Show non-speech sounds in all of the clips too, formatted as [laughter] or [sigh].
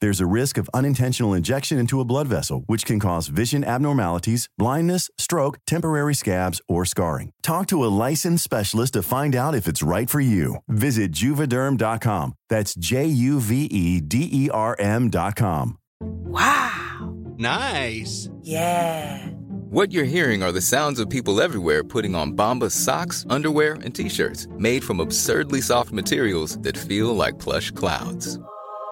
There's a risk of unintentional injection into a blood vessel, which can cause vision abnormalities, blindness, stroke, temporary scabs, or scarring. Talk to a licensed specialist to find out if it's right for you. Visit juvederm.com. That's J U V E D E R M.com. Wow. Nice. Yeah. What you're hearing are the sounds of people everywhere putting on Bombas socks, underwear, and t-shirts made from absurdly soft materials that feel like plush clouds.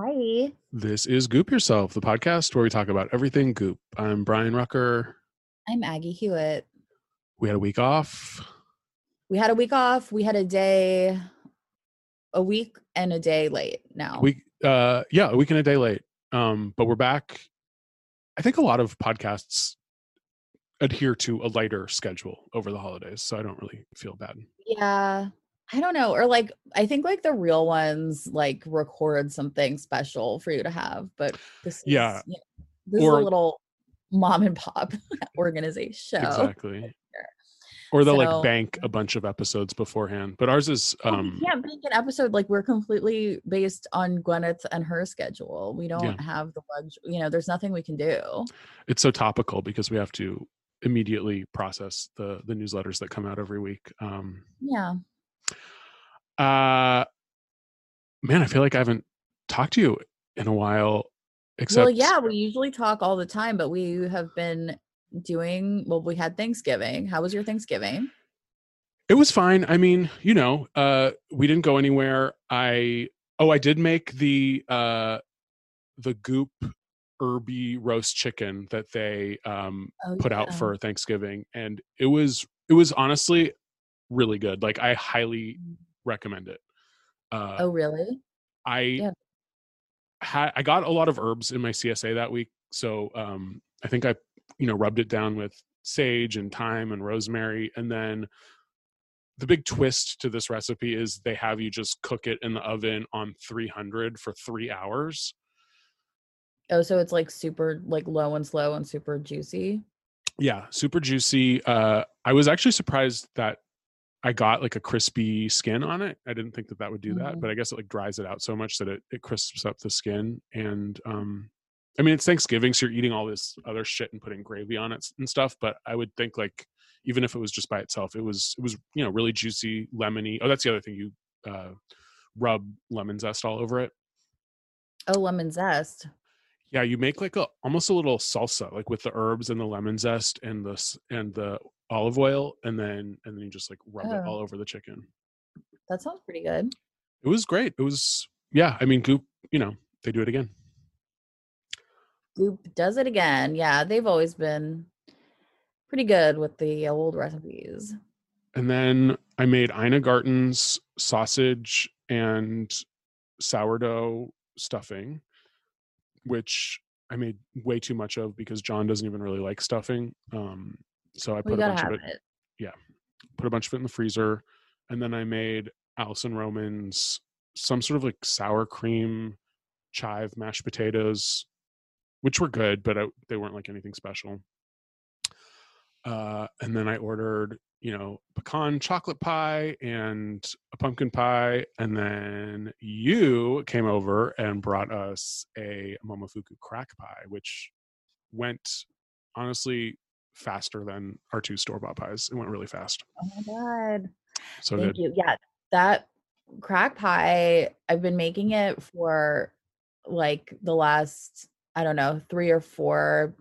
Hi. This is Goop Yourself, the podcast where we talk about everything goop. I'm Brian Rucker. I'm Aggie Hewitt. We had a week off. We had a week off. We had a day, a week and a day late now. We, uh, yeah, a week and a day late. Um, but we're back. I think a lot of podcasts adhere to a lighter schedule over the holidays, so I don't really feel bad. yeah. I don't know. Or like, I think like the real ones like record something special for you to have. But this is, Yeah. you know, this Or- is a little mom and pop [laughs] organization. Exactly. [laughs] Or they'll So- like bank a bunch of episodes beforehand. But ours is um we can't make an episode like we're completely based on Gwyneth and her schedule. We don't Yeah. have the luxury, you know, there's nothing we can do. it's so topical because we have to immediately process the the newsletters that come out every week. Um Yeah. Uh man, I feel like I haven't talked to you in a while except well, yeah, we usually talk all the time, but we have been doing well, we had Thanksgiving. How was your Thanksgiving? It was fine. I mean, you know, uh we didn't go anywhere. I oh, I did make the uh the goop herby roast chicken that they um Oh, put out for Thanksgiving and it was it was honestly really good. Like I highly recommend it. Uh Oh, really? I Yeah. had I got a lot of herbs in my CSA that week, so um, I think I you know rubbed it down with sage and thyme and rosemary, and then the big twist to this recipe is they have you just cook it in the oven on 300 for three hours. Oh, so it's like super like low and slow and super juicy. Yeah, super juicy. Uh, I was actually surprised that I got like a crispy skin on it. I didn't think that that would do that, Mhm. but I guess it like dries it out so much that it, it crisps up the skin. And um, I mean, it's Thanksgiving, so you're eating all this other shit and putting gravy on it and stuff. But I would think like even if it was just by itself, it was it was you know really juicy, lemony. Oh, that's the other thing you uh, rub lemon zest all over it. Oh, lemon zest. Yeah, you make like a almost a little salsa, like with the herbs and the lemon zest and the and the olive oil, and then and then you just like rub it Oh. all over the chicken. That sounds pretty good. It was great. It was yeah. I mean, Goop, you know, they do it again. Goop does it again. Yeah, they've always been pretty good with the old recipes. And then I made Ina Garten's sausage and sourdough stuffing, which I made way too much of because John doesn't even really like stuffing. Um, so I We put a bunch of it, it. put a bunch of it in the freezer, and then I made Alison Roman's some sort of like sour cream chive mashed potatoes, which were good, but I, they weren't like anything special. Uh, and then I ordered you know, pecan chocolate pie and a pumpkin pie. And then you came over and brought us a Momofuku crack pie, which went honestly faster than our two store bought pies. It went really fast. Oh my god. So Thank good. you. Yeah, that crack pie, I've been making it for like the last, I don't know, three or four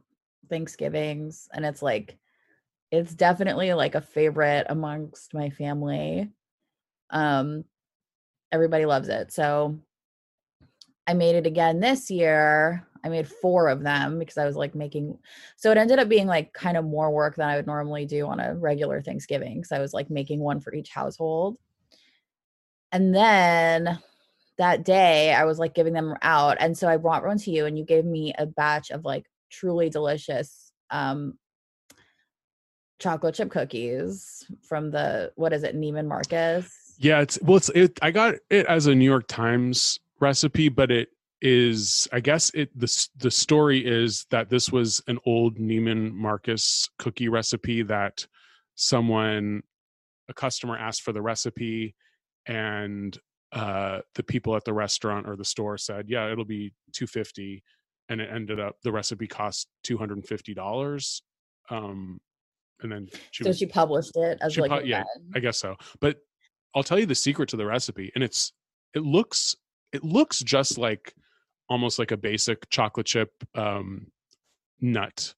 Thanksgivings. And it's like, it's definitely like a favorite amongst my family. Um, everybody loves it. So I made it again this year. I made four of them because I was like making so it ended up being like kind of more work than I would normally do on a regular Thanksgiving. So I was like making one for each household. And then that day I was like giving them out. And so I brought one to you and you gave me a batch of like truly delicious um chocolate chip cookies from the what is it, Neiman Marcus? Yeah, it's well, it's it. I got it as a New York Times recipe, but it is. I guess it the the story is that this was an old Neiman Marcus cookie recipe that someone, a customer, asked for the recipe, and uh, the people at the restaurant or the store said, "Yeah, it'll be two fifty, and it ended up the recipe cost two hundred and fifty dollars. Um, and then she so was, she published it as like pu- yeah. I guess so. But I'll tell you the secret to the recipe, and it's it looks it looks just like almost like a basic chocolate chip um, nut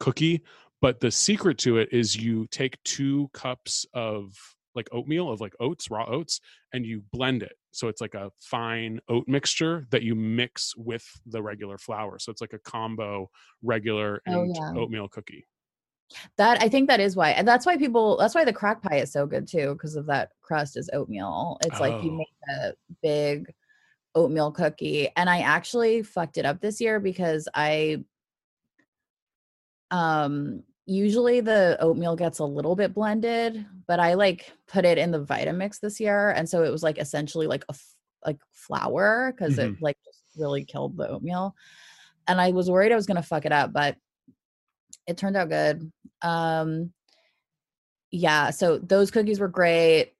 cookie. But the secret to it is you take two cups of like oatmeal of like oats, raw oats, and you blend it. So it's like a fine oat mixture that you mix with the regular flour. So it's like a combo regular Oh, and yeah. oatmeal cookie. That I think that is why, and that's why people. That's why the crack pie is so good too, because of that crust is oatmeal. It's like you Oh. make a big oatmeal cookie, and I actually fucked it up this year because I, um, usually the oatmeal gets a little bit blended, but I like put it in the Vitamix this year, and so it was like essentially like a f- like flour because it like just really killed the oatmeal, and I was worried I was gonna fuck it up, but it turned out good. Um yeah, so those cookies were great.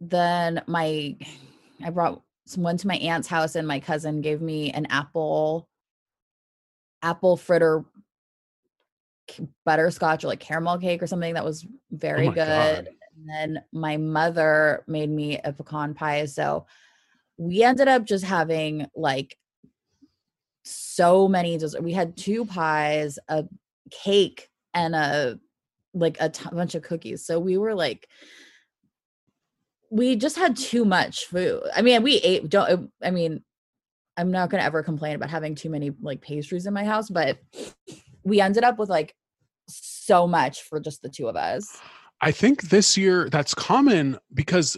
Then my I brought someone to my aunt's house and my cousin gave me an apple apple fritter butterscotch or like caramel cake or something that was oh very my good. God. And then my mother made me a pecan pie. So we ended up just having like so many des- we had two pies a cake and a like a t- bunch of cookies so we were like we just had too much food. I mean we ate don't uh, i mean i'm not going to ever complain about having too many like pastries in my house but we ended up with like so much for just the two of us. I think this year that's common because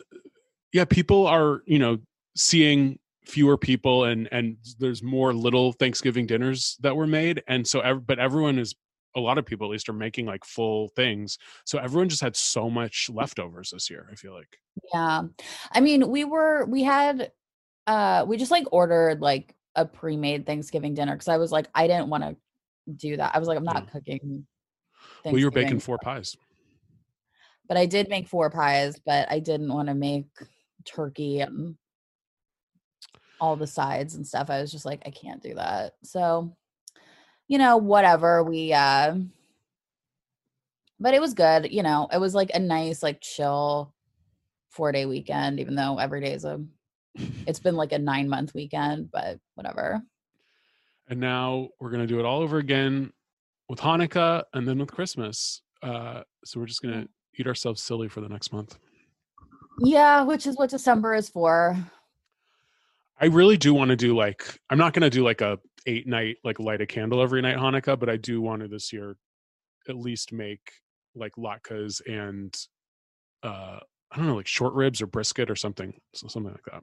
yeah, people are, you know, seeing fewer people and and there's more little Thanksgiving dinners that were made and so but everyone is a lot of people at least are making like full things. So everyone just had so much leftovers this year, I feel like. Yeah. I mean, we were we had uh we just like ordered like a pre-made Thanksgiving dinner because I was like I didn't want to do that. I was like I'm not cooking. Well, you were baking four pies. but I did make four pies, but I didn't want to make turkey and all the sides and stuff. I was just like I can't do that. So, you know, whatever. We uh but it was good, you know. It was like a nice like chill 4-day weekend even though every day is a it's been like a 9 month weekend, but whatever. And now we're going to do it all over again with Hanukkah and then with Christmas. Uh so we're just going to eat ourselves silly for the next month. Yeah, which is what December is for. I really do want to do like I'm not going to do like a eight night like light a candle every night Hanukkah, but I do want to this year at least make like latkes and uh I don't know like short ribs or brisket or something so something like that.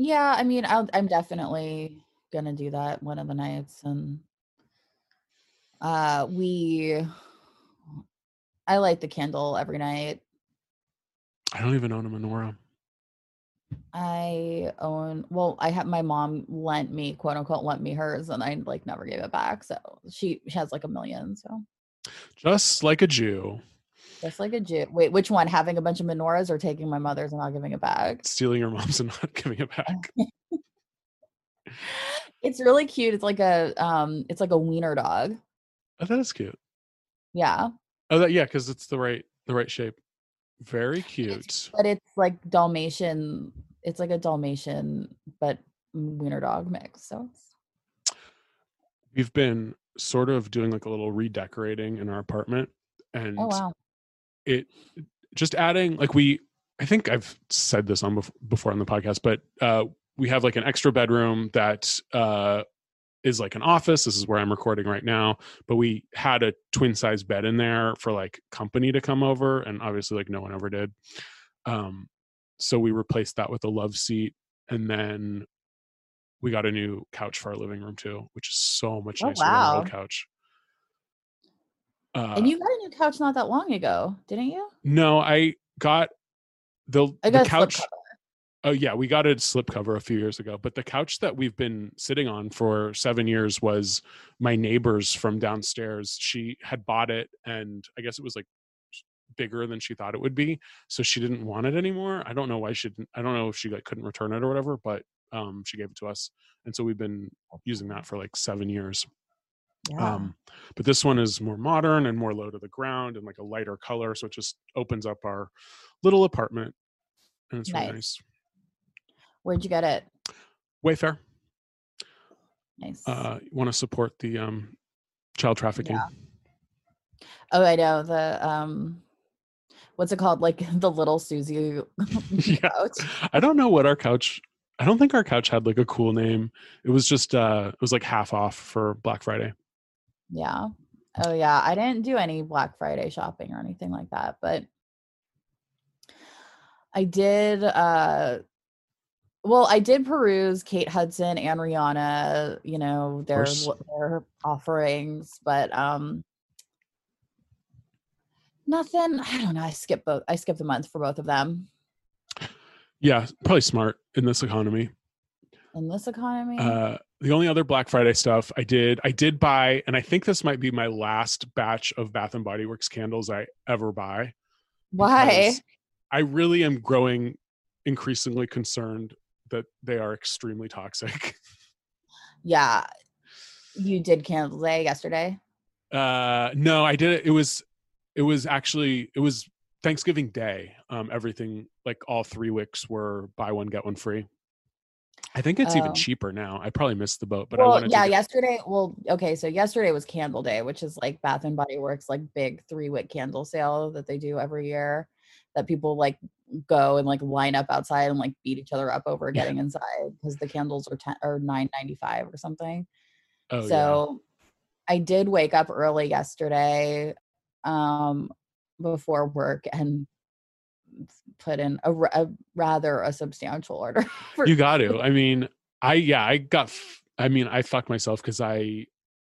Yeah, I mean, I'll, I'm definitely gonna do that one of the nights, and uh, we, I light the candle every night. I don't even own a menorah. I own, well, I have my mom lent me, quote unquote, lent me hers, and I like never gave it back. So she, she has like a million. So Just like a Jew. Just like a Jew. Wait, which one? Having a bunch of menorahs or taking my mother's and not giving it back? Stealing your mom's and not giving it back. [laughs] It's really cute. It's like a um it's like a wiener dog. Oh, that is cute. Yeah. Oh, that yeah, because it's the right the right shape. Very cute. But it's like Dalmatian. It's like a Dalmatian but wiener dog mix. So We've been sort of doing like a little redecorating in our apartment, and oh wow. it just adding like we i think i've said this on before on the podcast but uh we have like an extra bedroom that uh is like an office this is where i'm recording right now but we had a twin size bed in there for like company to come over and obviously like no one ever did um so we replaced that with a love seat and then we got a new couch for our living room too which is so much Oh, nicer than our old couch uh, and you got a new couch not that long ago, didn't you? No, I got the I the got slip couch. Oh yeah, we got a slipcover a few years ago, but the couch that we've been sitting on for seven years was my neighbor's from downstairs. She had bought it, and I guess it was like bigger than she thought it would be, so she didn't want it anymore. I don't know why she didn't. I don't know if she like couldn't return it or whatever, but um, she gave it to us, and so we've been using that for like seven years. Yeah. Um, but this one is more modern and more low to the ground and like a lighter color, so it just opens up our little apartment, and it's really Nice. Where'd you get it? Wayfair. Nice. Uh, want to support the um, child trafficking? oh, I know the um, what's it called? Like [laughs] the little Susie [laughs] Yeah. couch. I don't know what our couch. I don't think our couch had like a cool name. It was just uh, it was like half off for Black Friday. Yeah. Oh yeah. I didn't do any Black Friday shopping or anything like that, but I did uh well, I did peruse Kate Hudson and Rihanna, you know, their their offerings, but um nothing, I don't know, I skipped both I skipped the month for both of them Yeah, probably smart in this economy. in this economy. Uh, the only other Black Friday stuff I did, I did buy, and I think this might be my last batch of Bath and Body Works candles I ever buy. Why? I really am growing increasingly concerned that they are extremely toxic. [laughs] Yeah. You did Candle Day yesterday. Uh, no, I did it. It was, it was actually, it was Thanksgiving Day. Um, everything like all three wicks were buy one get one free. I think it's even Oh. cheaper now. I probably missed the boat, but I wanted yeah, to. get- yesterday. Well, okay, so yesterday was Candle Day, which is like Bath and Body Works like big three wick candle sale that they do every year. That people like go and like line up outside and like beat each other up over Yeah. getting inside because the candles are ten or nine ninety five or something. Oh, yeah. so I did wake up early yesterday, um, before work and put in a, a rather a substantial order. [laughs] You got to. I mean, I yeah, I got. f- I mean, I fucked myself because I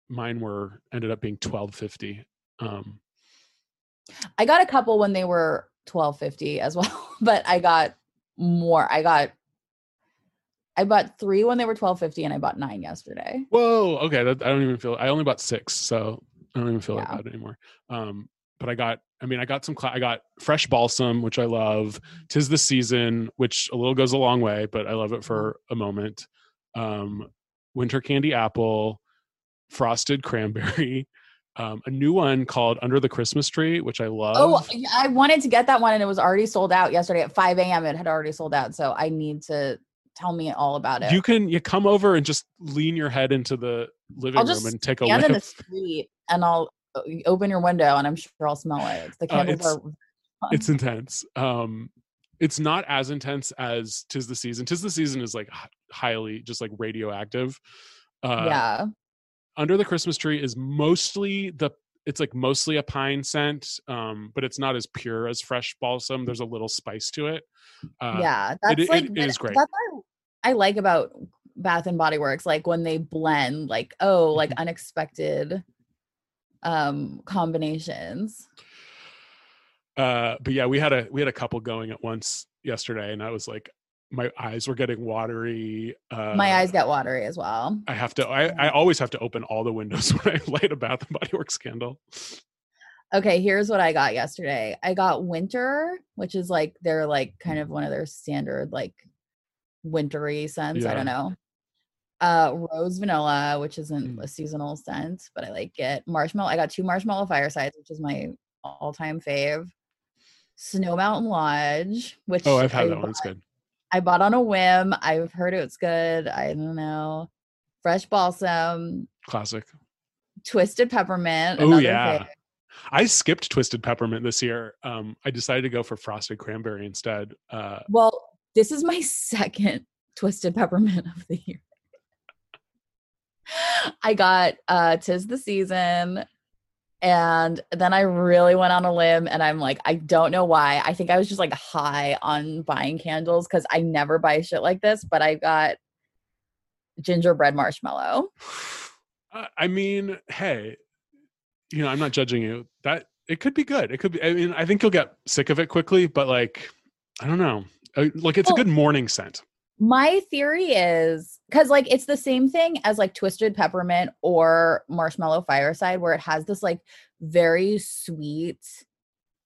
mine were ended up being twelve fifty. Um, I got a couple when they were twelve fifty as well, [laughs] but I got more. I got I bought three when they were twelve fifty, and I bought nine yesterday. whoa, okay. That, I don't even feel. I only bought six, so I don't even feel Yeah. like that anymore. Um, but I got. I mean, I got some. I got fresh balsam, which I love. Tis the season, which a little goes a long way, but I love it for a moment. Um, winter candy apple, frosted cranberry. Um, a new one called Under the Christmas Tree, which I love. Oh, yeah, I wanted to get that one, and it was already sold out yesterday at five a.m. It had already sold out, so I need to tell me all about it. you can you come over and just lean your head into the living I'll room and take a stand in the street, and I'll uh, open your window, and I'm sure I'll smell it. The Uh, candles it's- are it's intense. Um, it's not as intense as "Tis the Season." "Tis the Season" is like highly just like radioactive. Uh, yeah. Under the Christmas Tree is mostly the. It's like mostly a pine scent, um, but it's not as pure as fresh balsam. There's a little spice to it. Uh, yeah, that's it- like it but is great. That's what I, like about Bath and Body Works, like when they blend, like oh, like [laughs] unexpected um combinations. uh but yeah we had a we had a couple going at once yesterday and i was like my eyes were getting watery uh My eyes get watery as well. i have to I, I always have to open all the windows [laughs] when i light a bath and body works candle Okay, here's what I got yesterday. I got winter, which is like they're like kind of one of their standard like wintry scents. I don't know. Uh rose vanilla, which isn't Mm. a seasonal scent, but I like it. Marshmallow. I got two marshmallow firesides, which is my all-time fave. Snow Mountain Lodge, which Oh, I've I had that one. It's good. I bought on a whim. I've heard it's good. I don't know. Fresh balsam, Classic. twisted peppermint. Oh yeah. fave. I skipped twisted peppermint this year. Um, I decided to go for frosted cranberry instead. Uh, Well, this is my [laughs] second twisted peppermint of the year. I got uh tis the season and then I really went on a limb and I'm like I don't know why. I think I was just like high on buying candles cuz I never buy shit like this, but I got gingerbread marshmallow. I- I mean, hey, you know, I'm not judging you. That it could be good. It could be. I mean, I think you'll get sick of it quickly, but like, I don't know. Uh, Like, it's Well- a good morning scent. My theory is because like it's the same thing as like twisted peppermint or marshmallow fireside, where it has this like very sweet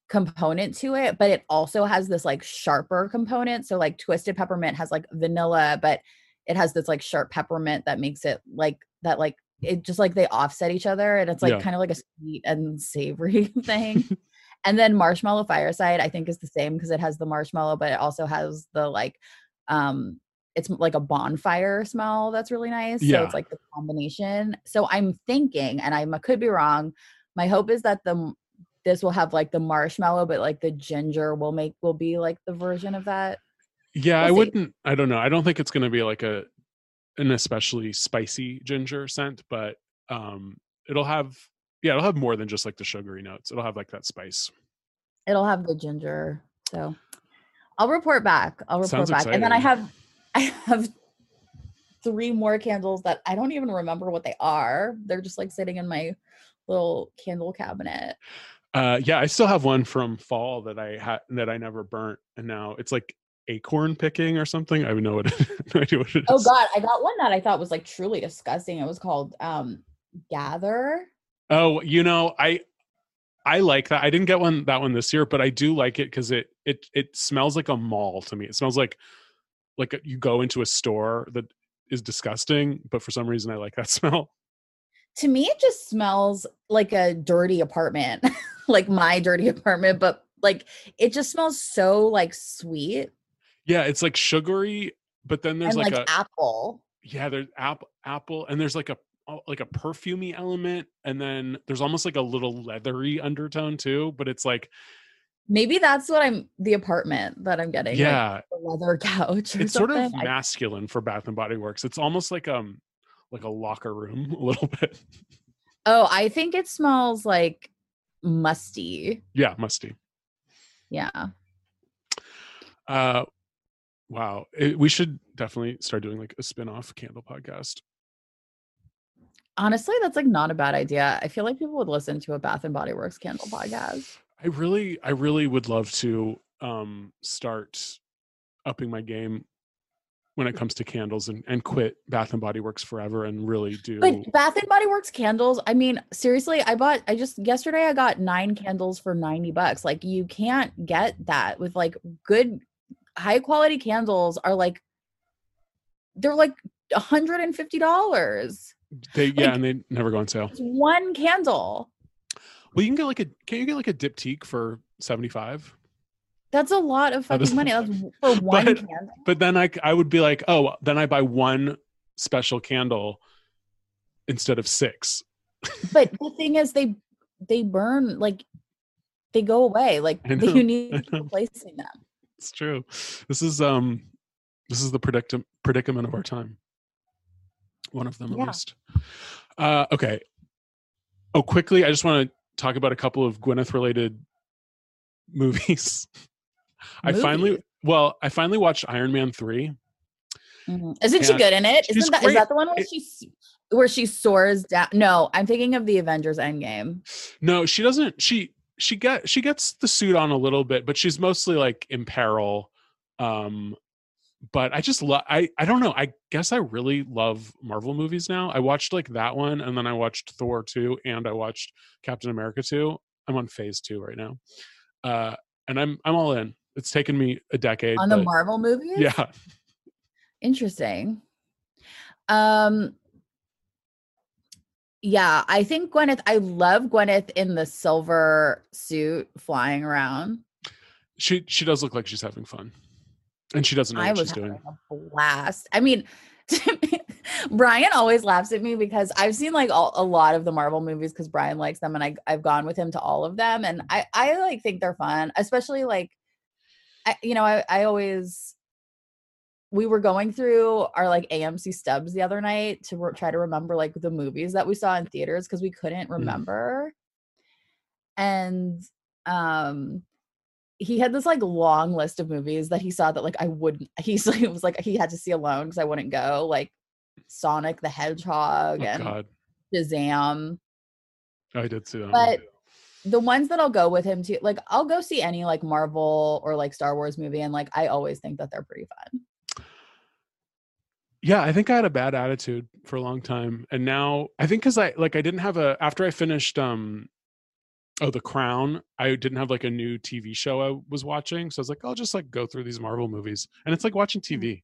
component to it, but it also has this like sharper component. So like twisted peppermint has like vanilla, but it has this like sharp peppermint that makes it like that like it just like they offset each other and it's like Yeah. kind of like a sweet and savory [laughs] thing. and then marshmallow fireside I think is the same because it has the marshmallow, but it also has the like um it's like a bonfire smell that's really nice. Yeah. So it's like the combination. So I'm thinking, and I could be wrong. My hope is that the this will have like the marshmallow, but like the ginger will make will be like the version of that. Yeah, We'll I see. wouldn't. I don't know. I don't think it's going to be like a an especially spicy ginger scent, but um, it'll have. Yeah, it'll have more than just like the sugary notes. It'll have like that spice. It'll have the ginger. So I'll report back. I'll report Sounds back. And then I have [laughs] I have three more candles that I don't even remember what they are. They're just like sitting in my little candle cabinet. Uh, yeah, I still have one from fall that I had that I never burnt, and now it's like acorn picking or something. I have no, idea- no idea what it is. Oh god, I got one that I thought was like truly disgusting. It was called um Gather. Oh, you know, I I like that. I didn't get one that one this year, but I do like it because it it it smells like a mall to me. It smells like like uh, you go into a store that is disgusting, but for some reason I like that [laughs] smell. To me it just smells like a dirty apartment. [laughs] like my dirty apartment, but like it just smells so like sweet Yeah, it's like sugary, but then there's and like, like, a apple. yeah, there's apple apple, and there's like a like a perfumey element, and then there's almost like a little leathery undertone too. But it's like Maybe that's what I'm the apartment that I'm getting. like, yeah, the leather [laughs] couch. It's sort of. Masculine for Bath and Body Works. It's almost like um like a locker room [laughs] a little bit. oh, I think it smells like musty. Yeah, musty. Yeah. Uh, wow. It- we should definitely start doing like a spin-off candle podcast. Honestly, that's like not a bad idea. I feel like people would listen to a Bath and Body Works candle podcast. I really, I really would love to um start upping my game when it comes to candles and, and quit Bath and Body Works forever and really do But Bath and Body Works candles, I mean, seriously, I bought I just yesterday I got 9 candles for 90 bucks. Like you can't get that with like good high quality candles are like they're like $150. They yeah, like- and they never go on sale. One candle. Well, you can get like a can you get like a diptyque for 75? That's a lot of fucking money. That's for [laughs] one But- candle. But then I I would be like, "Oh, then I buy one special candle instead of six. [laughs] But the thing is they they burn like they go away. Like [laughs] know, you need I to keep know. replacing them. It's true. This is um this is the predicament predicament of our time. One of them Yeah. at least. Uh okay. Oh, quickly, I just want to talk about a couple of Gwyneth related [laughs] movies. I finally, well, I finally watched Iron Man 3. Mhm. Isn't she good in it? she's Isn't that is that the one where It- she where she soars down? No, I'm thinking of the Avengers Endgame. No, she doesn't she she get she gets the suit on a little bit, but she's mostly like in peril. Um but I just love I I don't know. I guess I really love Marvel movies now. I watched like that one and then I watched Thor 2 and I watched Captain America 2 I'm on phase two right now, uh, and I'm I'm all in. It's taken me a decade. On the but Marvel movies? yeah, Interesting. Um yeah, I think Gwyneth I love Gwyneth in the silver suit flying around. she she does look like she's having fun, and she doesn't know I what she's doing. a blast. I mean, [laughs] Brian always laughs at me because I've seen like all, a lot of the Marvel movies because Brian likes them, and I I've gone with him to all of them, and I I like think they're fun, especially like, I you know I I always we were going through our like AMC stubs the other night to re- try to remember like the movies that we saw in theaters because we couldn't remember, and um he had this like long list of movies that he saw that like I wouldn't. [laughs] He's like it was like he had to see alone because I wouldn't go. Like Sonic the Hedgehog Oh and God, Shazam. I did see that. But the ones that I'll go with him to, like I'll go see any like Marvel or like Star Wars movie, and like I always think that they're pretty fun. yeah i think i had a bad attitude for a long time and now i think because i like i didn't have a after i finished um oh the crown i didn't have like a new tv show i was watching so i was like i'll just like go through these marvel movies and it's like watching tv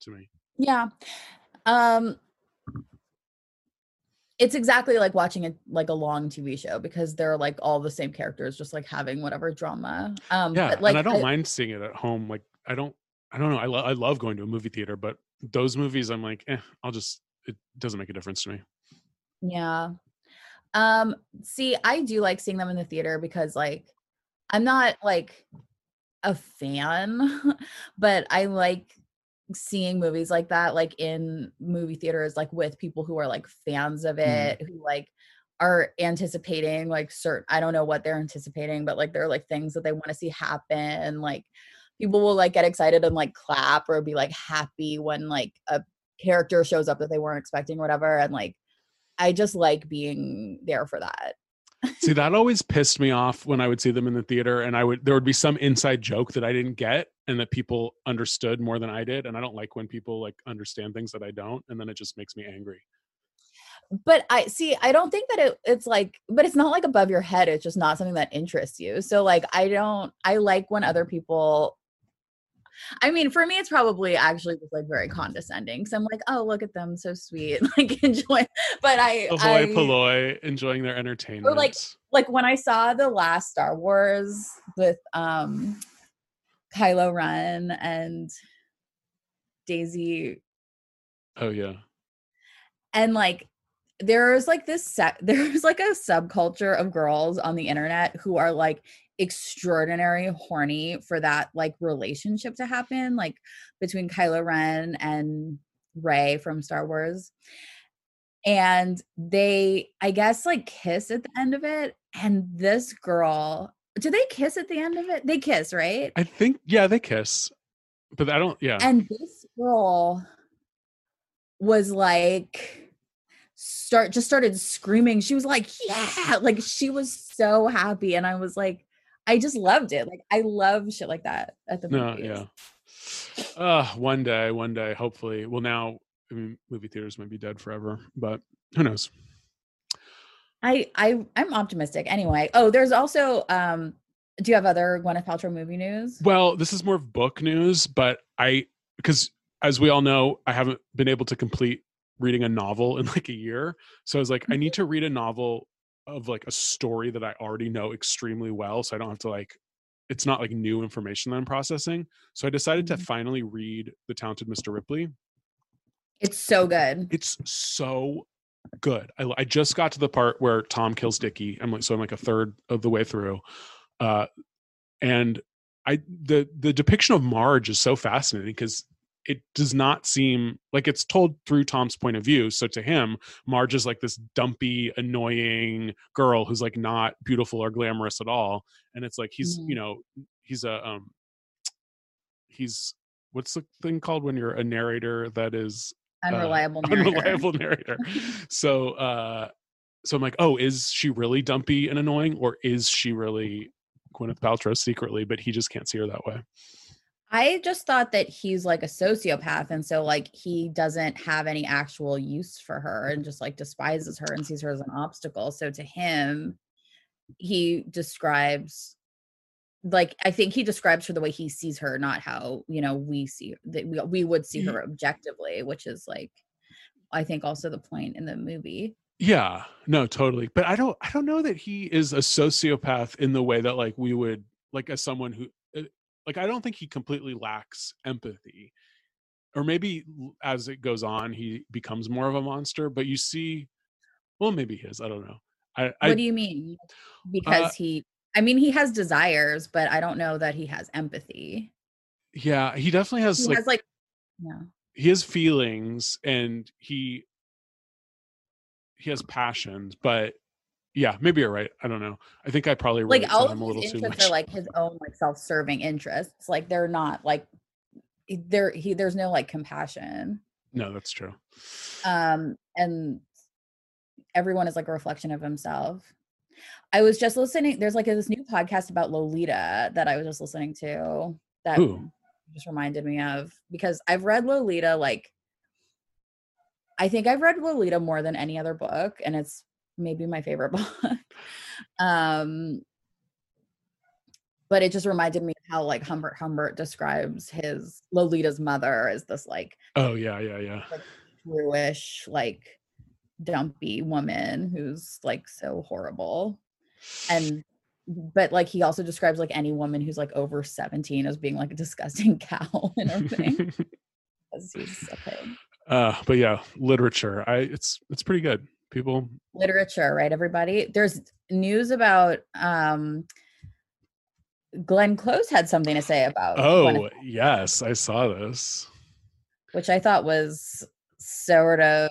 to me Yeah. Um it's exactly like watching a like a long TV show because they're like all the same characters just like having whatever drama. Um yeah but like and i don't mind seeing it at home like i don't i don't know i, lo- I love going to a movie theater but those movies i'm like eh, i'll just it doesn't make a difference to me Yeah. Um see, I do like seeing them in the theater because like I'm not like a fan, [laughs] but I like seeing movies like that like in movie theaters like with people who are like fans of it, who like are anticipating like certain I don't know what they're anticipating, but like there are like things that they want to see happen. Like people will like get excited and like clap or be like happy when like a character shows up that they weren't expecting or whatever and like I just like being there for that. See, that [laughs] always pissed me off when I would see them in the theater and I would there would be some inside joke that I didn't get and that people understood more than I did. And I don't like when people like understand things that I don't, and then it just makes me angry. But I see, I don't think that it, it's like, but it's not like above your head. It's just not something that interests you. So, like, I don't, I like when other people, I mean, for me, it's probably actually just like very condescending. So I'm like, oh, look at them, so sweet, [laughs] like enjoy. But I, hoi polloi, enjoying their entertainment. Or like when I saw the last Star Wars with um Kylo Ren and Daisy oh yeah. and like there's like this set [laughs] there's like a subculture of girls on the internet who are like extraordinary horny for that like relationship to happen like between Kylo Ren and Rey from Star Wars and they I guess like kiss at the end of it and this girl do they kiss at the end of it they kiss right I think yeah, they kiss. But I don't yeah. and this girl was like start just started screaming she was like yeah like she was so happy and i was like i just loved it like i love shit like that at the no, movies. yeah. Uh one day, one day, hopefully. Well now I mean movie theaters might be dead forever, but who knows? i i i'm optimistic anyway oh there's also um do you have other gwyneth paltrow movie news Well, this is more of book news, but I because as we all know, I haven't been able to complete reading a novel in like a year. So I was like, I need to read a novel of like a story that I already know extremely well, so I don't have to like it's not like new information that I'm processing. So I decided to Mhm. finally read The Talented Mr. Ripley. it's so good It's so good. I, I just got to the part where Tom kills Dickie. I'm like, so I'm like a third of the way through, uh, and I the the depiction of Marge is so fascinating because it does not seem like it's told through Tom's point of view. So to him, Marge is like this dumpy, annoying girl who's like not beautiful or glamorous at all. And it's like he's Mhm. you know he's a um he's what's the thing called when you're a narrator that is uh, unreliable narrator. [laughs] unreliable narrator. [laughs] so uh so I'm like, oh, is she really dumpy and annoying, or is she really Gwyneth Paltrow secretly, but he just can't see her that way? I just thought that he's like a sociopath. And so, like, he doesn't have any actual use for her and just like despises her and sees her as an obstacle. So, to him, he describes like I think he describes her the way he sees her, not how you know we see that we, we would see mm-hmm. her objectively, which is like I think also the point in the movie. Yeah, no, totally. But I don't I don't know that he is a sociopath in the way that like we would like as someone who like I don't think he completely lacks empathy. Or maybe as it goes on he becomes more of a monster, but you see well maybe he is, I don't know. I I what do you mean? Because Uh, he I mean he has desires, but I don't know that he has empathy. yeah, he definitely has He like has like yeah. he has feelings and he he has passions, but yeah, maybe you're right. I don't know. I think I probably like all of him a little his too interests much. are like his own like self-serving interests like they're not like there he there's no like compassion no, that's true. um and everyone is like a reflection of himself i was just listening there's like this new podcast about lolita that i was just listening to that Ooh. just reminded me of because i've read lolita like i think i've read lolita more than any other book and it's maybe my favorite [laughs] book um but it just reminded me how like humbert humbert describes his lolita's mother as this like Oh yeah, yeah, yeah. Jewish, like dumpy woman who's like so horrible. And but like he also describes like any woman who's like over 17 as being like a disgusting [laughs] cow and everything. [laughs] because he's a pig. uh, but yeah, literature. I it's it's pretty good. People Literature, right, everybody? There's news about um Glenn Close had something to say about Oh, yes, I saw this. which I thought was sort of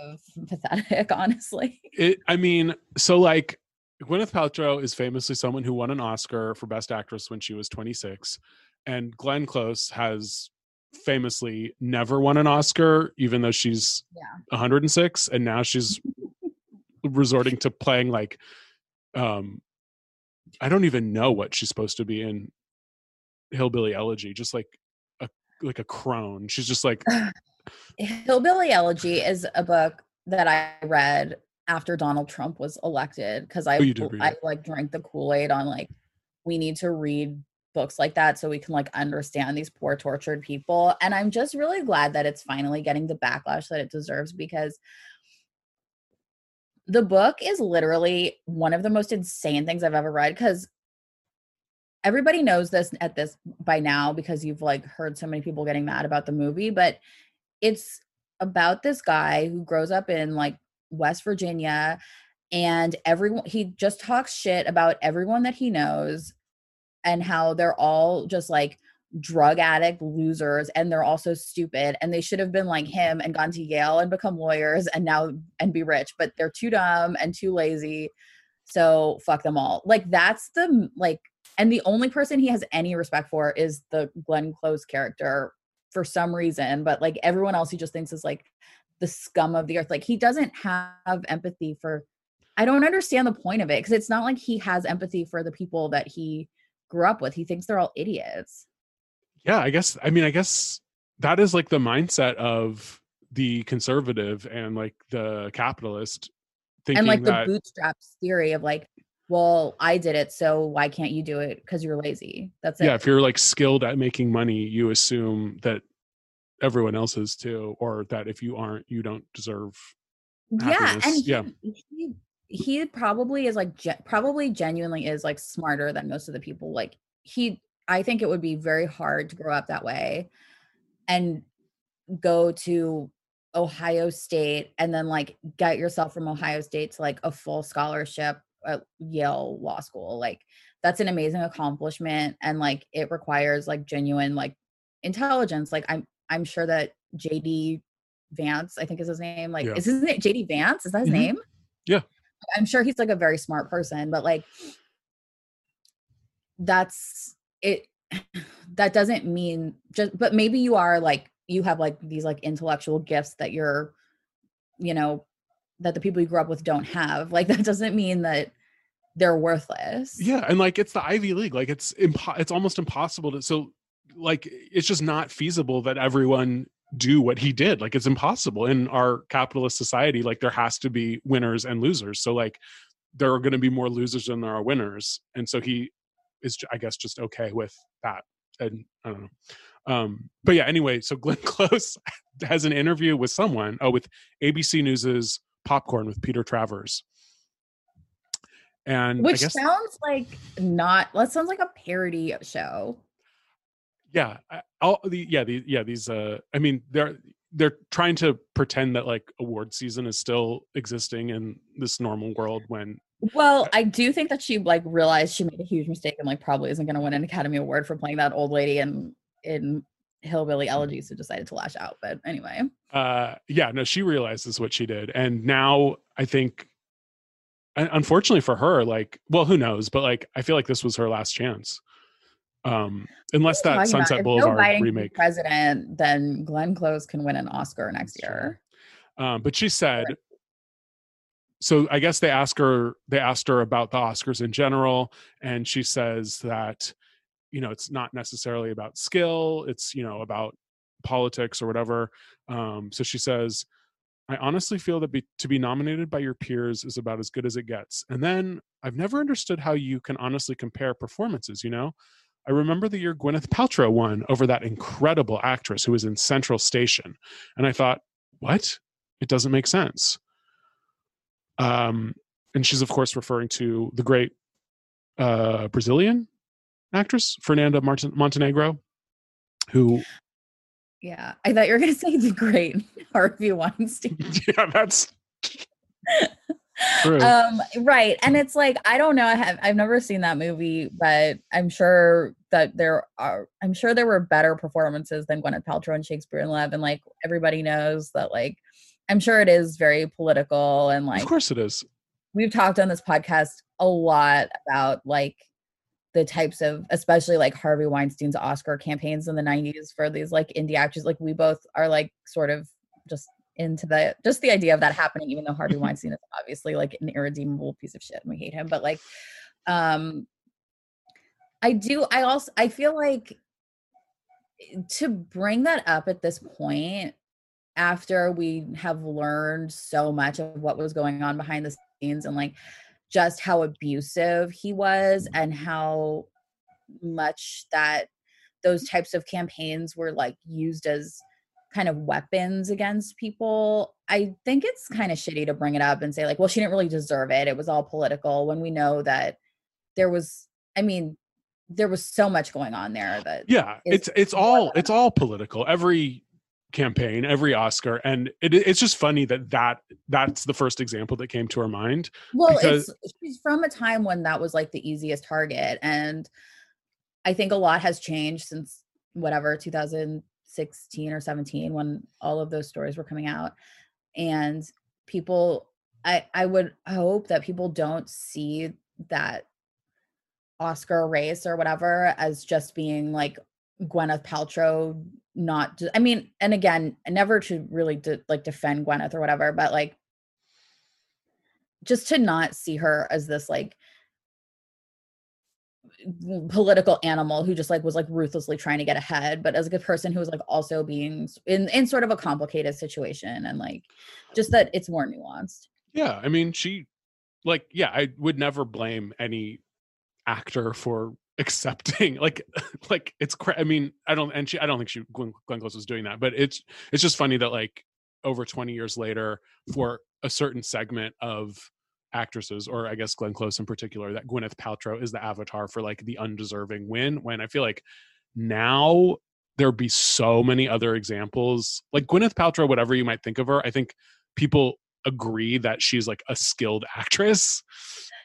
pathetic, [laughs] honestly. It I mean, so like Gwyneth Paltrow is famously someone who won an Oscar for Best Actress when she was 26, and Glenn Close has famously never won an Oscar, even though she's Yeah. 106, and now she's resorting to playing like, um, I don't even know what she's supposed to be in Hillbilly Elegy, just like a like a crone. She's just like, [sighs] Hillbilly Elegy is a book that I read after Donald Trump was elected because I Oh, you did read I like drank the Kool-Aid on like we need to read books like that so we can like understand these poor tortured people and I'm just really glad that it's finally getting the backlash that it deserves because the book is literally one of the most insane things I've ever read because everybody knows this at this by now because you've like heard so many people getting mad about the movie but it's about this guy who grows up in like West Virginia and everyone he just talks shit about everyone that he knows and how they're all just like drug addict losers and they're also stupid and they should have been like him and gone to Yale and become lawyers and now and be rich but they're too dumb and too lazy so fuck them all. Like that's the like and the only person he has any respect for is the Glenn Close character for some reason but like everyone else he just thinks is like the scum of the earth. Like he doesn't have empathy for I don't understand the point of it because it's not like he has empathy for the people that he grew up with. He thinks they're all idiots yeah, I guess. I mean, I guess that is like the mindset of the conservative and like the capitalist thinking and like the that bootstraps theory of like well i did it so why can't you do it because you're lazy that's it yeah, if you're like skilled at making money, you assume that everyone else is too, or that if you aren't, you don't deserve. yeah happiness, and he, yeah. he he probably is like ge- probably genuinely is like smarter than most of the people like he i think it would be very hard to grow up that way and go to ohio state and then like get yourself from ohio state to like a full scholarship at yale law school like that's an amazing accomplishment and like it requires like genuine like intelligence like i'm i'm sure that jd vance i think is his name like Yeah. is his name jd vance is that his Mhm. name Yeah. i'm sure he's like a very smart person but like that's it [sighs] that doesn't mean just but maybe you are like you have like these like intellectual gifts that you're you know that the people you grew up with don't have [laughs] like that doesn't mean that they're worthless Yeah, and like it's the Ivy League. Like it's impo- it's almost impossible to. So like it's just not feasible that everyone do what he did. Like it's impossible in our capitalist society. Like there has to be winners and losers. So like there are going to be more losers than there are winners, and so he is, I guess, just okay with that. And I don't know. Um, but yeah, anyway, so [laughs] Glenn Close has an interview with someone, oh, with ABC News's Popcorn with Peter Travers. And Which I guess, sounds like not that sounds like a parody show. yeah, all the yeah, the yeah, these uh I mean, they're they're trying to pretend that like award season is still existing in this normal world when Well, I do think that she like realized she made a huge mistake and like probably isn't gonna win an Academy Award for playing that old lady in in Hillbilly Elegy, so decided to lash out. But anyway. uh yeah no she realizes what she did and now i think unfortunately for her like well who knows but like i feel like this was her last chance um unless that sunset boulevard Biden remake president, then Glenn Close can win an Oscar next year. um but she said so i guess they asked her they asked her about the oscars in general and she says that you know it's not necessarily about skill it's you know about politics or whatever um so she says I honestly feel that be, to be nominated by your peers is about as good as it gets. And then I've never understood how you can honestly compare performances, you know? I remember the year Gwyneth Paltrow won over that incredible actress who was in Central Station. And I thought, what? It doesn't make sense. Um, and she's, of course, referring to the great uh, Brazilian actress, Fernanda Martin- Montenegro, who, Yeah. I thought you were gonna say the great [laughs] Harvey Weinstein. [laughs] yeah, that's [laughs] true. um right and it's like i don't know i have i've never seen that movie but i'm sure that there are i'm sure there were better performances than gwyneth paltrow and shakespeare in love and like everybody knows that like i'm sure it is very political and like of course it is. we've talked on this podcast a lot about like the types of especially like harvey weinstein's oscar campaigns in the 90s for these like indie actors. Like we both are like sort of just into the just the idea of that happening even though harvey weinstein is obviously like an irredeemable piece of shit and we hate him. But like um i do i also i feel like to bring that up at this point after we have learned so much of what was going on behind the scenes and like just how abusive he was mm. and how much that those types of campaigns were like used as kind of weapons against people i think it's kind of shitty to bring it up and say like well she didn't really deserve it. It was all political when we know that there was i mean there was so much going on there that yeah it's it's all it's all political. Every campaign every oscar and it, it's just funny that that that's the first example that came to her mind well because- it's she's from a time when that was like the easiest target and i think a lot has changed since whatever 2016 or 17 when all of those stories were coming out and people i i would hope that people don't see that oscar race or whatever as just being like gwyneth paltrow not I mean and again never to really de- like defend gwyneth or whatever but like just to not see her as this like political animal who just like was like ruthlessly trying to get ahead but as a person who was like also being in in sort of a complicated situation and like just that it's more nuanced. Yeah i mean she like yeah i would never blame any actor for accepting [laughs] like like it's cra- i mean i don't and she i don't think she glenn, glenn close was doing that but it's it's just funny that like over 20 years later for a certain segment of actresses or i guess glenn close in particular that gwyneth paltrow is the avatar for like the undeserving win when i feel like now there'd be so many other examples like gwyneth paltrow whatever you might think of her i think people agree that she's like a skilled actress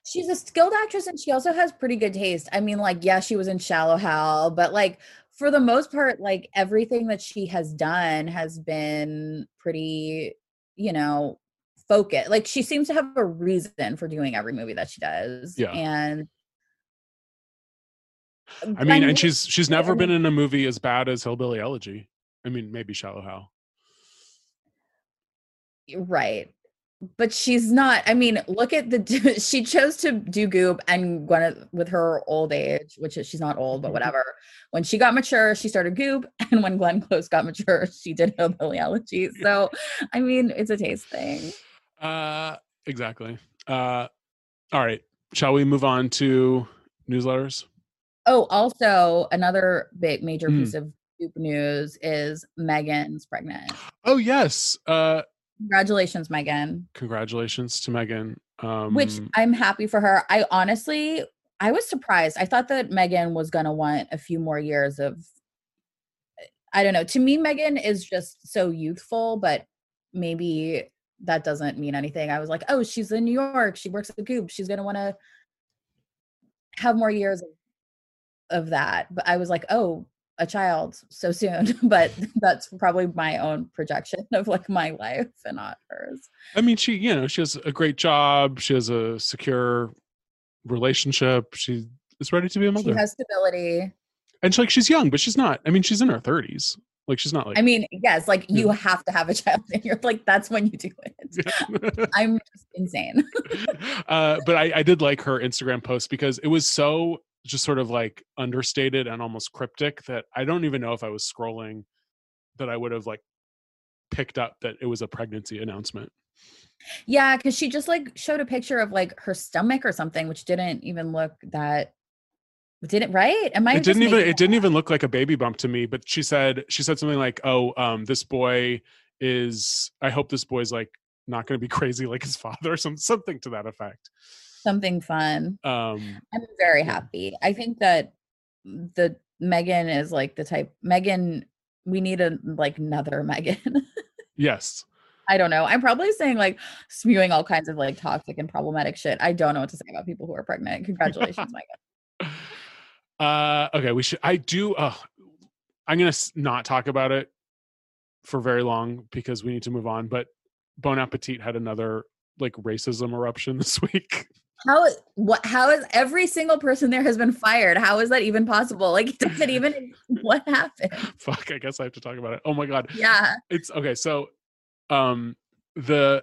she's a skilled actress and she also has pretty good taste i mean like yeah she was in shallow hal but like for the most part like everything that she has done has been pretty you know focused like she seems to have a reason for doing every movie that she does Yeah. and I mean, and she's she's never been in a movie as bad as Hillbilly Elegy. I mean, maybe Shallow Hal. right but she's not i mean look at the [laughs] she chose to do goop and Gwyneth with her old age which is she's not old but whatever when she got mature she started goop [laughs] and when glenn close got mature [laughs] she did hillbilly elegy so i mean it's a taste thing Uh, exactly. Uh, All right. Shall we move on to newsletters? Oh, also another big major Mm. piece of scoop news is Megan's pregnant. Oh yes. Uh Congratulations, Megan. congratulations to Megan. Um Which I'm happy for her. I honestly, I was surprised. I thought that Megan was gonna want a few more years of. I don't know. To me, Megan is just so youthful, but maybe that doesn't mean anything. I was like, oh, she's in New York. She works at the Goop. She's gonna want to have more years of, of that. But I was like, oh, a child so soon. [laughs] but that's probably my own projection [laughs] of like my life and not hers. I mean she, you know, she has a great job, she has a secure relationship, she is ready to be a mother She has stability. and she, like she's young, but she's not. I mean, she's in her 30s. Like she's not like I mean, yes, like you Yeah. have to have a [laughs] child and you're like, that's when you do it. I'm just insane. uh, but I, I did like her Instagram post because it was so just sort of like understated and almost cryptic that I don't even know if I was scrolling that I would have like picked up that it was a pregnancy announcement. yeah, because she just like showed a picture of like her stomach or something, which didn't even look that didn't right? Am I it didn't even it didn't even look like a baby bump to me but she said she said something like oh um this boy is i hope this boy's like not going to be [laughs] crazy like his father or some something to that effect something fun? um I'm very happy. I think that the Megan is like the type Megan, we need a like another [laughs] Megan. yes I don't know. I'm probably saying like spewing all kinds of like toxic and problematic shit. I don't know what to say about people who are pregnant. Congratulations, [laughs] Megan. uh okay we should i do uh i'm gonna not talk about it for very long because we need to move on but bon appetit had another like racism eruption [laughs] this week How what how is every single person there has been fired? How is that even possible? Like does it [laughs] even what happened? fuck i guess i have to talk about it oh my god Yeah. it's okay so um the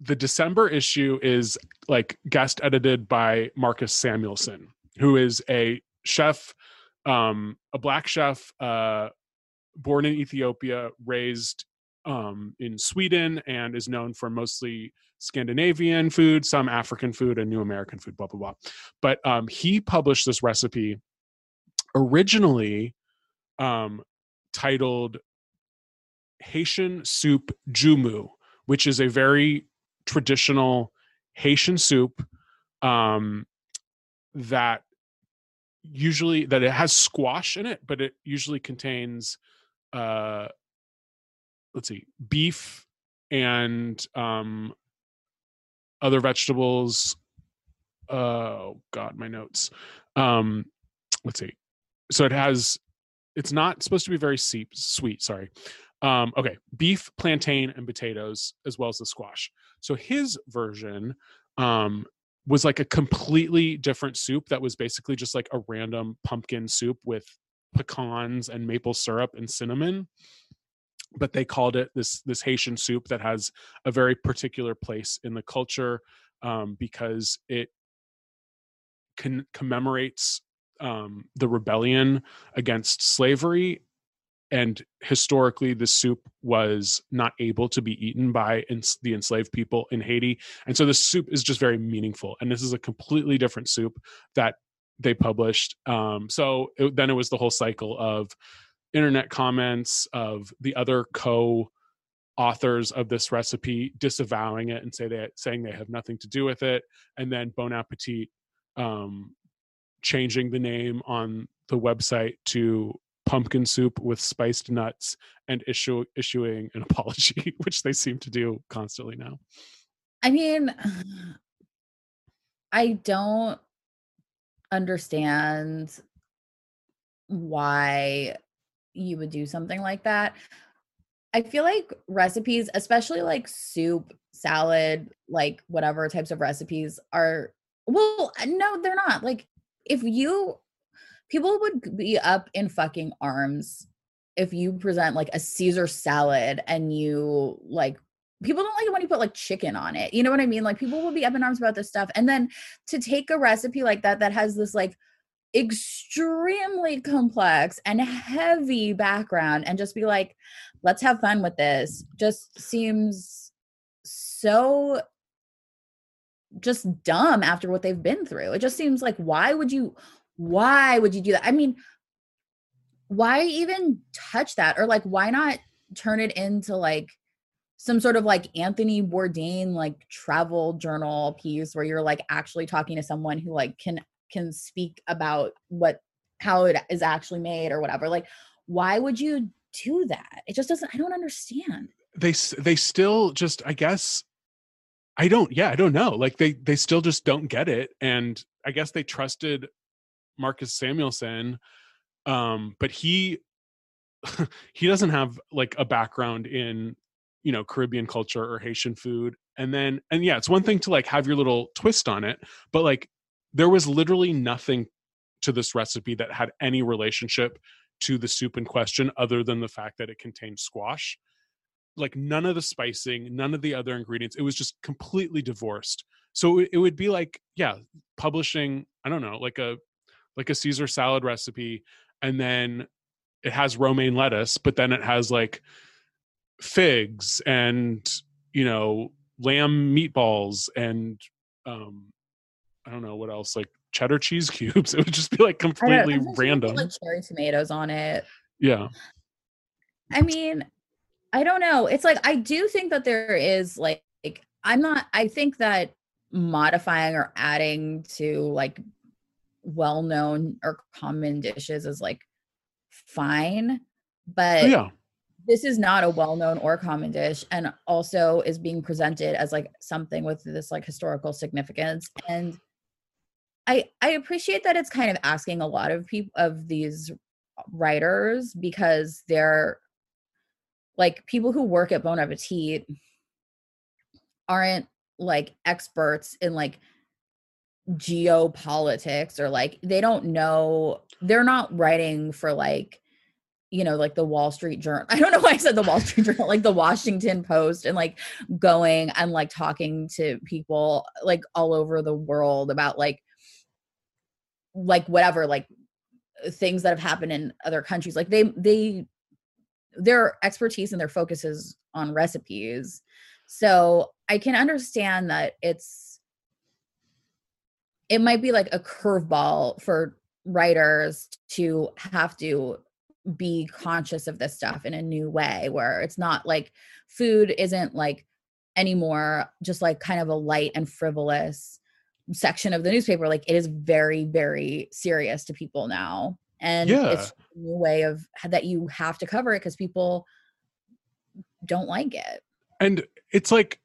the december issue is like guest edited by marcus Samuelsson who is a chef um a black chef uh born in ethiopia raised um in sweden and is known for mostly scandinavian food some african food and new american food blah blah blah. But um he published this recipe originally um titled Haitian soup joumou, which is a very traditional Haitian soup um, that usually that it has squash in it, but it usually contains uh, let's see, beef and um, other vegetables. Oh God, my notes. Um, let's see. So it has. It's not supposed to be very seep, sweet. Sorry. Um, okay, beef, plantain, and potatoes, as well as the squash. So his version um, was like a completely different soup that was basically just like a random pumpkin soup with pecans and maple syrup and cinnamon. But they called it this this Haitian soup that has a very particular place in the culture um, because it con- commemorates um, the rebellion against slavery and historically the soup was not able to be eaten by the enslaved people in haiti and so the soup is just very meaningful and this is a completely different soup that they published um, so it, then it was the whole cycle of internet comments of the other co authors of this recipe disavowing it and say they saying they have nothing to do with it. And then bon appetit um, changing the name on the website to pumpkin soup with spiced nuts and issue issuing an [laughs] apology which they seem to do constantly now. I mean, I don't understand why you would do something like that. I feel like recipes, especially like soup, salad, like whatever types of recipes are well, uh, no, they're not. Like if you people would be up in fucking arms if you present like a Caesar salad and you like people don't like it when you put like chicken on it. You know what I mean? Like people will be up in arms about this stuff. And then to take a recipe like that that has this like extremely complex and heavy background and just be like, let's have fun with this just seems so just dumb after what they've been through. It just seems like why would you why would you do that? I mean, why even touch that or like why not turn it into like some sort of like Anthony Bourdain like travel journal piece where you're like actually talking to someone who like can can speak about what how it is actually made or whatever. Like why would you do that? It just doesn't I don't understand. They they still just I guess I don't yeah, I don't know. Like they they still just don't get it and I guess they trusted Marcus Samuelsson um but he [laughs] he doesn't have like a background in you know caribbean culture or haitian food and then and yeah it's one thing to like have your little twist on it but like there was literally nothing to this recipe that had any relationship to the soup in question other than the fact that it contained squash. Like none of the spicing none of the other ingredients it was just completely divorced. So it, would be like yeah publishing i don't know like a like a caesar salad recipe and then it has romaine lettuce but then it has like figs and you know lamb meatballs and um i don't know what else like cheddar cheese [laughs] cubes it would just be like completely random. like cherry tomatoes on it. Yeah. I mean i don't know it's like i do think that there is like, i'm not i think that modifying or adding to like well-known or common dishes is like fine but yeah. this is not a well-known or common dish and also is being presented as like something with this like historical significance and i i appreciate that it's kind of asking a lot of people of these writers because they're like people who work at bon appetit aren't like experts in like geopolitics or like they don't know they're not writing for like you know, like the Wall Street Journal. [laughs] I don't know why I said the Wall Street Journal, like the Washington Post, and like going and like talking to people like all over the world about like, like whatever, like uh, things that have happened in other countries. Like they, they, their expertise and their focus is on recipes. So I can understand that it's, it might be like a curveball for writers to have to be conscious of this stuff in a new way where it's not like food isn't like anymore just like kind of a light and frivolous section of the newspaper like it is very very serious to people now. And yeah. it's a new way of that you have to cover it because people don't like it. And it's like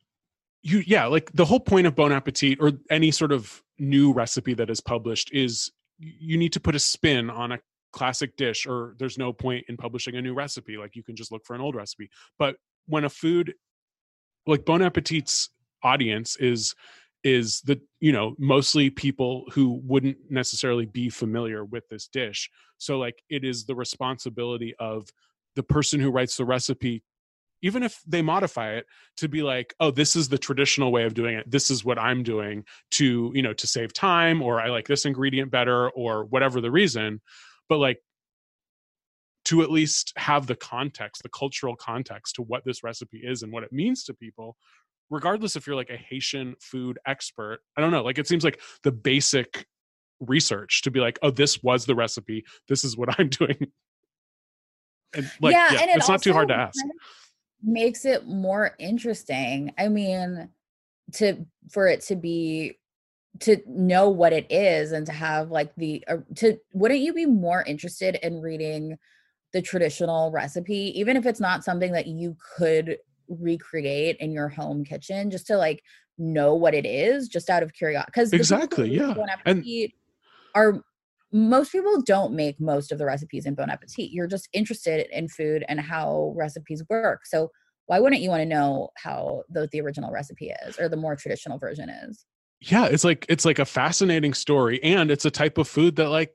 you yeah like the whole point of bon appetit or any sort of new recipe that is published is you need to put a spin on a classic dish or there's no point in publishing a new recipe. Like you can just look for an old recipe. But when a food like bon appetit's audience is is the you know mostly people who wouldn't necessarily be familiar with this dish. So like it is the responsibility of the person who writes the recipe even if they modify it to be like oh this is the traditional way of doing it. This is what i'm doing to you know to save time or i like this ingredient better or whatever the reason. But like to at least have the context the cultural context to what this recipe is and what it means to people regardless if you're like a haitian food expert i don't know like it seems like the basic research to be like oh this was the recipe. This is what i'm [laughs] doing. And like yeah, yeah and it it's not too hard to ask. makes it more interesting. I mean to for it to be to know what it is and to have like the uh, to wouldn't you be more interested in reading the traditional recipe even if it's not something that you could recreate in your home kitchen just to like know what it is just out of curiosity because exactly yeah and are most people don't make most of the recipes in bon appetit. You're just interested in food and how recipes work. So why wouldn't you want to know how the, the original recipe is or the more traditional version is? Yeah it's like it's like a fascinating story and it's a type of food that like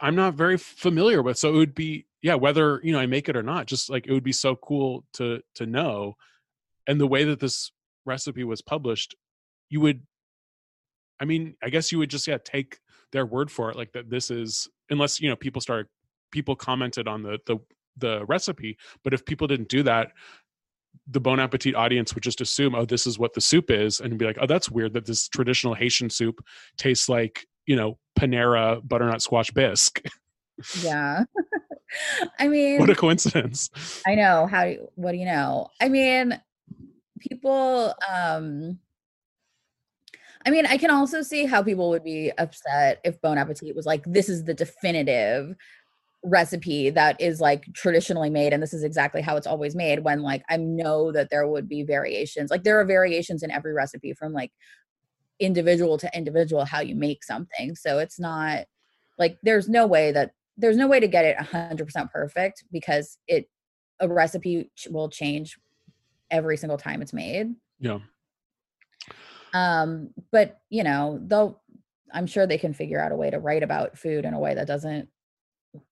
i'm not very familiar with so it would be yeah whether you know i make it or not just like it would be so cool to to know and the way that this recipe was published you would i mean i guess you would just yeah take their word for it like that this is unless you know people started people commented on the the the recipe but if people didn't do that the Bon Appetit audience would just assume, oh, this is what the soup is, and be like, oh, that's weird that this traditional Haitian soup tastes like you know Panera butternut squash bisque. Yeah. [laughs] [laughs] I mean, what a coincidence! I know. How? do- What do you know? I mean, people. um I mean, I can also see how people would be upset if Bon Appetit was like, "This is the definitive recipe that is like traditionally made, and this is exactly how it's always made." When like I know that there would be variations. Like there are variations in every recipe from like individual to individual how you make something. So it's not like there's no way that there's no way to get it 100% perfect because it a recipe will change every single time it's made. Yeah, um but you know they'll i'm sure they can figure out a way to write about food in a way that doesn't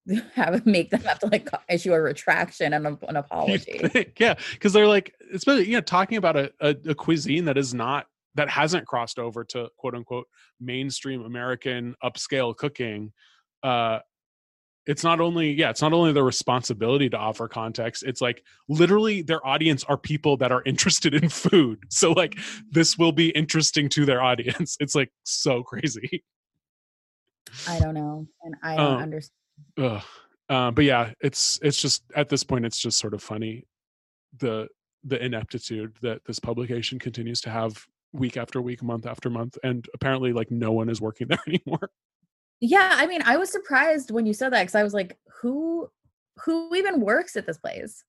[laughs] have make them have to like issue a retraction and a, an [laughs] apology. yeah, because they're like, especially you know, talking about a, a a cuisine that is not that hasn't crossed over to quote unquote mainstream American upscale cooking. Uh, it's not only yeah it's not only the responsibility to offer context it's like literally their audience are people that are interested in food [laughs] so like this will be interesting to their audience [laughs] it's like so crazy i don't know and i don't Um, understand. Uh, but yeah it's it's just at this point it's just sort of funny the the ineptitude that this publication continues to have week after week month after month and apparently like no one is working [laughs] there anymore yeah i mean i was surprised when you said that because i was like who who even works at this place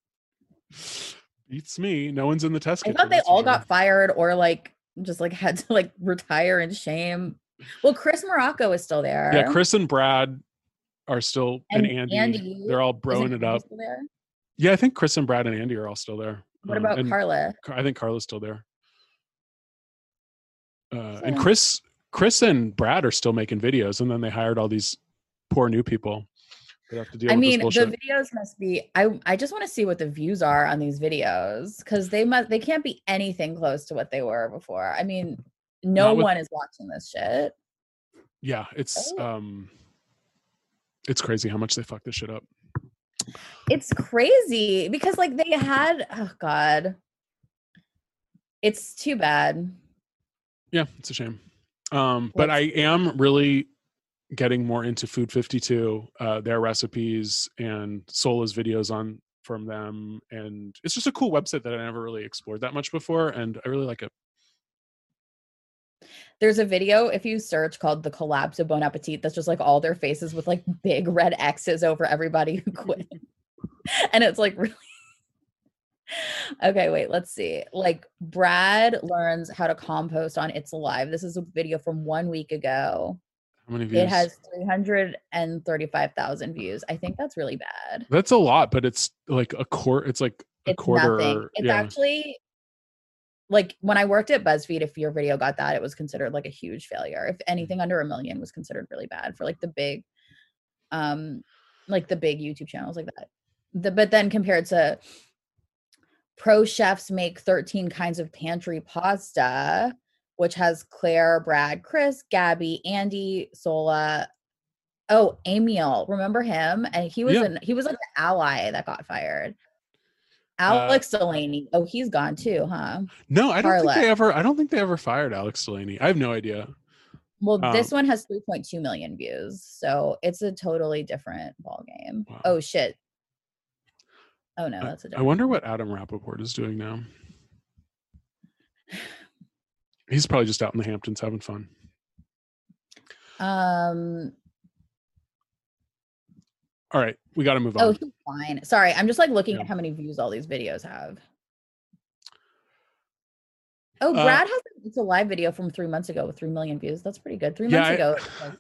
beats me no one's in the test I thought they all sure. got fired or like just like had to like retire in shame. Well, Chris Morocco is still there. Yeah, Chris and Brad are still and, And Andy, Andy, They're all broing it up. Yeah, I think Chris and Brad and Andy are all still there. What Um, about Carla? I think Carla's still there. Uh, and Chris, Chris and Brad are still making videos, and then they hired all these poor new people that have to deal I mean, the videos must be. I I just want to see what the views are on these videos because they must. They can't be anything close to what they were before. I mean, no with- one is watching this shit. yeah, it's Oh. um, it's crazy how much they fuck this shit up. It's crazy because like they had. Oh God. It's too bad. Yeah, it's a shame. Um, but I am really getting more into Food 52, uh, their recipes and Sohla's videos on from them. And it's just a cool website that I never really explored that much before. And I really like it. There's a video if you search called "The Collapse of Bon Appetit." That's just like all their faces with like big red X's over everybody who quit, [laughs] and it's like really. Okay, wait. Let's see. Like Brad learns how to compost on It's Alive. This is a video from one week ago. How many views? It has 335,000 views. I think that's really bad. That's a lot, but it's like a quarter. It's like a It's quarter. nothing. It's yeah. actually like when I worked at BuzzFeed, if your video got that, it was considered like a huge failure. If anything under a million was considered really bad for like the big, um, like the big YouTube channels like that. The, but then compared to pro chefs make 13 kinds of pantry pasta, which has Claire, Brad, Chris, Gabby, Andy, Sohla. Oh, Amiel, remember him? And he was Yeah. an he was like the ally that got fired. Uh, Alex Delany. Oh, he's gone too, huh? no, I don't think they ever. I don't think they ever fired Alex Delany. I have no idea. Well, this Um, one has 3.2 million views, so it's a totally different ball game. Wow. Oh shit. Oh no, that's a I wonder what Adam Rapoport is doing now. He's probably just out in the Hamptons having fun. Um. All right, we got to move on. Oh, he's fine. Sorry, I'm just like looking Yeah. at how many views all these videos have. Oh, Uh, Brad has it's a live video from three months ago with three million views. That's pretty good. Three Yeah, months I- ago, like,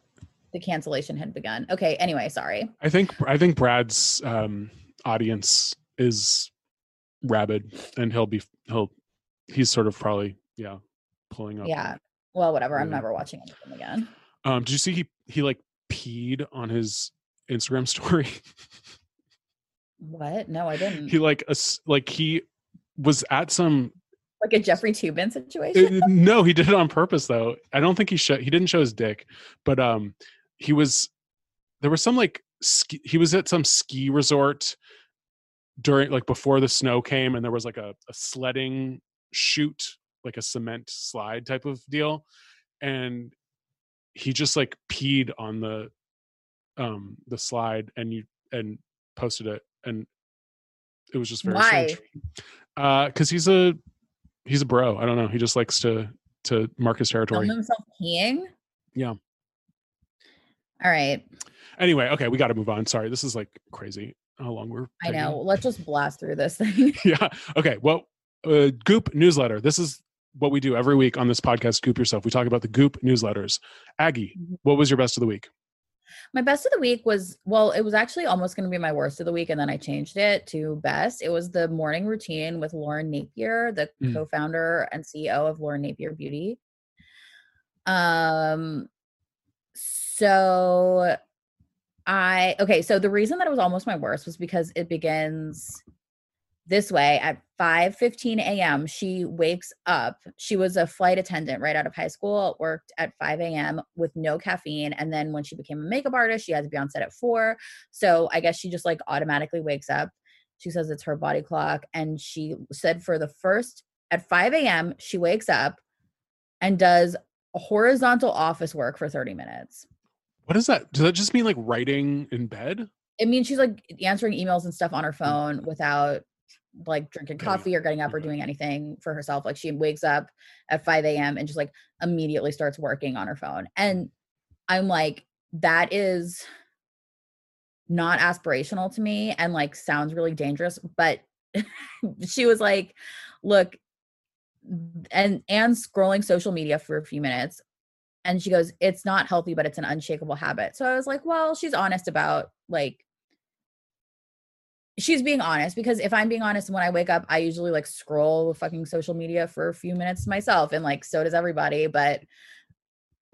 the cancellation had begun. Okay. Anyway, sorry. I think I think Brad's um, audience is rabid, and he'll be he'll he's sort of probably yeah pulling up. Yeah. Well, whatever. I'm never watching anything again. Um, did you see he he like peed on his Instagram [laughs] story? What? No, I didn't. he like a, like he was at some like a Jeffrey Toobin situation. Uh, no, he did it on purpose though. I don't think he showed. He didn't show his dick, but um, he was. There was some like ski, he was at some ski resort, during like before the snow came and there was like a, a sledding chute like a cement slide type of deal and he just like peed on the um the slide and you and posted it and it was just very Why? strange uh because he's a he's a bro i don't know he just likes to to mark his territory himself peeing. Yeah. All right. anyway okay we got to move on sorry this is like crazy how long we're I taking. know. Let's just blast through this thing. [laughs] yeah. Okay. Well, uh, Goop newsletter. This is what we do every week on this podcast, Goop Yourself. We talk about the Goop newsletters. Aggie, Mhm. what was your best of the week? My best of the week was well, it was actually almost going to be my worst of the week, and then I changed it to best. It was the morning routine with Lauren Napier, the Mm. co-founder and CEO of Lauren Napier Beauty. Um, so I okay, so the reason that it was almost my worst was because it begins this way at 5 15 a.m. She wakes up. She was a flight attendant right out of high school, worked at 5 a.m. with no caffeine. And then when she became a makeup artist, she had to be on set at four. So I guess she just like automatically wakes up. She says it's her body clock. And she said for the first at 5 a.m., she wakes up and does horizontal office work for 30 minutes. What is that? Does that just mean like writing in bed? It means she's like answering emails and stuff on her mm, phone without like drinking coffee or getting up or mm-hmm. doing anything for herself. Like she wakes up at 5 a.m. and just like immediately starts working on her phone. And I'm like, that is not aspirational to me and like sounds really dangerous. But [laughs] she was like, look, and and scrolling social media for a few minutes and she goes it's not healthy but it's an unshakable habit. So i was like well she's honest about like she's being honest because if i'm being honest when i wake up i usually like scroll fucking social media for a few minutes myself and like so does everybody but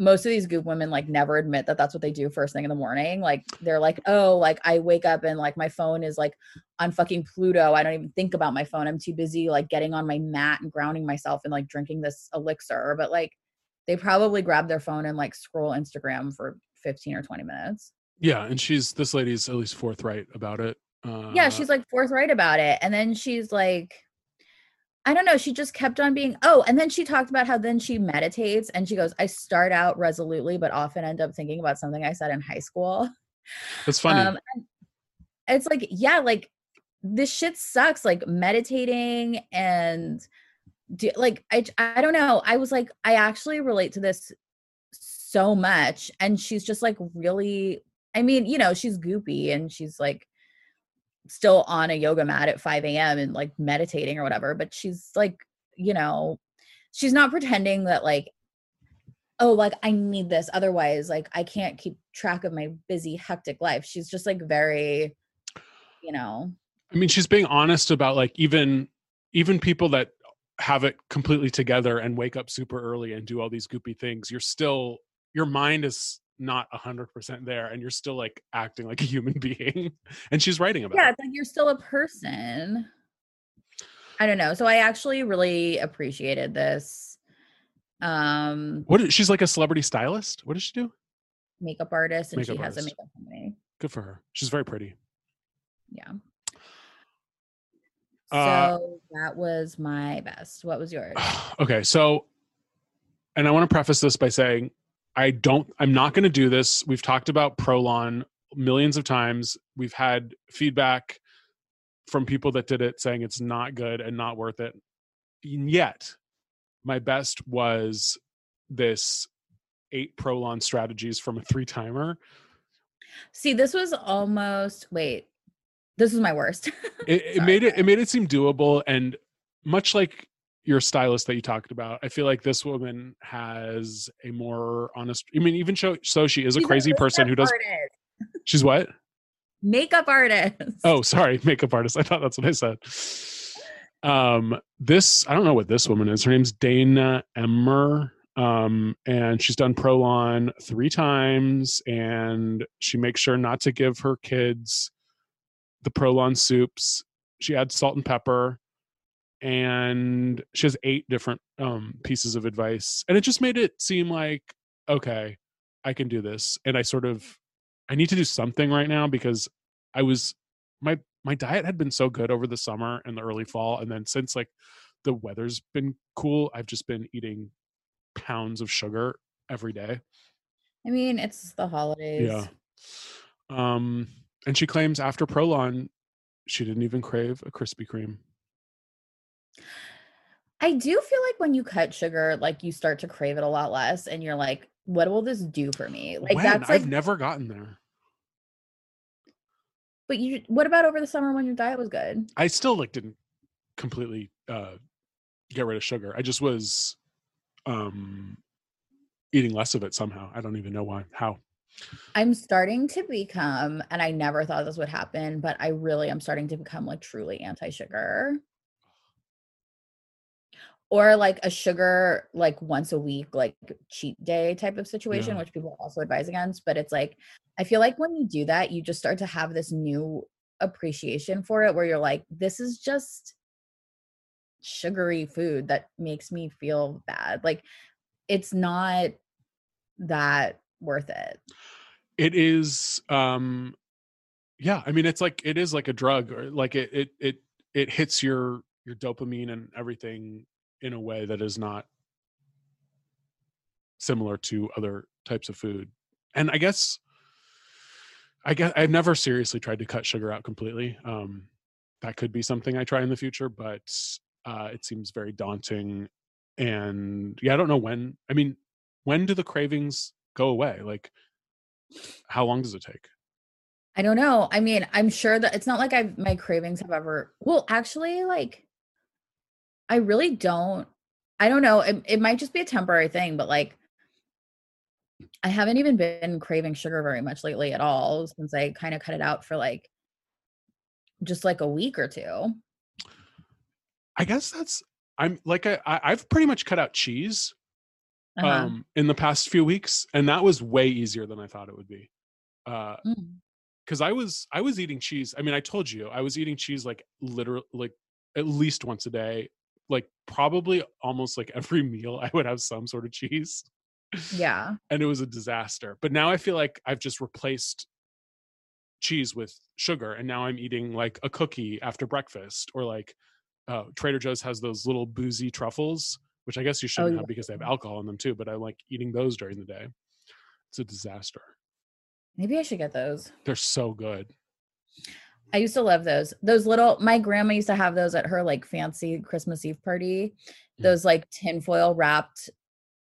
most of these goop women like never admit that that's what they do first thing in the morning. Like they're like oh like i wake up and like my phone is like on fucking pluto. I don't even think about my phone. I'm too busy like getting on my mat and grounding myself and like drinking this elixir. But like they probably grab their phone and like scroll instagram for 15 or 20 minutes Yeah. And she's, this lady's at least forthright about it. Uh, yeah she's like forthright about it and then she's like i don't know she just kept on being oh and then she talked about how then she meditates and she goes i start out resolutely but often end up thinking about something i said in high school That's [laughs] funny. Um, it's like, yeah, like this shit sucks. Like meditating and do, like I I don't know. I was like, I actually relate to this so much. And she's just like really, I mean, you know, she's goopy and she's like still on a yoga mat at 5 a.m. and like meditating or whatever, but she's like, you know, she's not pretending that like oh like i need this otherwise like i can't keep track of my busy hectic life she's just like very you know I mean, she's being honest about like even even people that have it completely together and wake up super early and do all these goopy things. You're still your mind is not a hundred percent there, and you're still like acting like a human [laughs] being. and she's writing about yeah it. it's like you're still a person i don't know so i actually really appreciated this um What is, she's like a celebrity stylist. What does she do? makeup artist and Makeup she has a makeup company Good for her. She's very pretty. yeah Uh, so that was my best what was yours [sighs] okay, so and I want to preface this by saying I don't I'm not going to do this. We've talked about Prolon millions of times. We've had feedback from people that did it saying it's not good and not worth it. And yet, my best was this eight Prolon strategies from a three timer. see this was almost wait this was my worst [laughs] It, it made it it made it seem doable and much like your stylist that you talked about, I feel like this woman has a more honest. I mean, even so, so she is a She's crazy person who does. artist. She's what? makeup artist Oh, sorry, [laughs] makeup artist. I thought that's what I said. Um, this I don't know what this woman is. Her name's Dana Emmer. Um, and she's done Prolon three times, and she makes sure not to give her kids the Prolon soups. She adds salt and pepper, and she has eight different um pieces of advice, and it just made it seem like okay, I can do this. And I sort of I need to do something right now because I was my my diet had been so good over the summer and the early fall and then since like the weather's been cool i've just been eating pounds of sugar every day I mean, it's the holidays. yeah um and she claims after prolon she didn't even crave a krispy kreme I do feel like when you cut sugar, like you start to crave it a lot less, and you're like, "What will this do for me?" Like when? that's like. i've never gotten there but you, what about over the summer when your diet was good? i still like didn't completely uh get rid of sugar i just was um eating less of it somehow i don't even know why how I'm starting to become, and I never thought this would happen, but I really am starting to become like truly anti-sugar. Or like a sugar like once a week, like cheat day type of situation, Yeah. which people also advise against. But it's like, I feel like when you do that, you just start to have this new appreciation for it where you're like, this is just sugary food that makes me feel bad. Like it's not that worth it. it is um yeah i mean it's like it is like a drug or like it it it it hits your your dopamine and everything in a way that is not similar to other types of food and i guess i guess i've never seriously tried to cut sugar out completely um that could be something i try in the future but uh it seems very daunting and yeah i don't know when i mean when do the cravings go away like how long does it take I don't know. I mean, I'm sure that it's not like I've my cravings have ever well, actually, like I really don't I don't know. It, it might just be a temporary thing, but like I haven't even been craving sugar very much lately at all since I kind of cut it out for like just like a week or two. I guess that's I'm like I, I I've pretty much cut out cheese Uh-huh. um in the past few weeks and that was way easier than I thought it would be. Uh Mm. I was I was eating cheese. I mean I told you I was eating cheese like literally like at least once a day. Like probably almost like every [laughs] meal I would have some sort of cheese Yeah. and it was a disaster. But now I feel like I've just replaced cheese with sugar and now I'm eating like a cookie after breakfast or like uh, Trader Joe's has those little boozy truffles, which I guess you shouldn't yeah. have because they have alcohol in them too. But I like eating those during the day. It's a disaster. Maybe I should get those. They're so good. I used to love those. Those little my grandma used to have those at her like fancy Christmas Eve party. Mm. Those like tinfoil wrapped,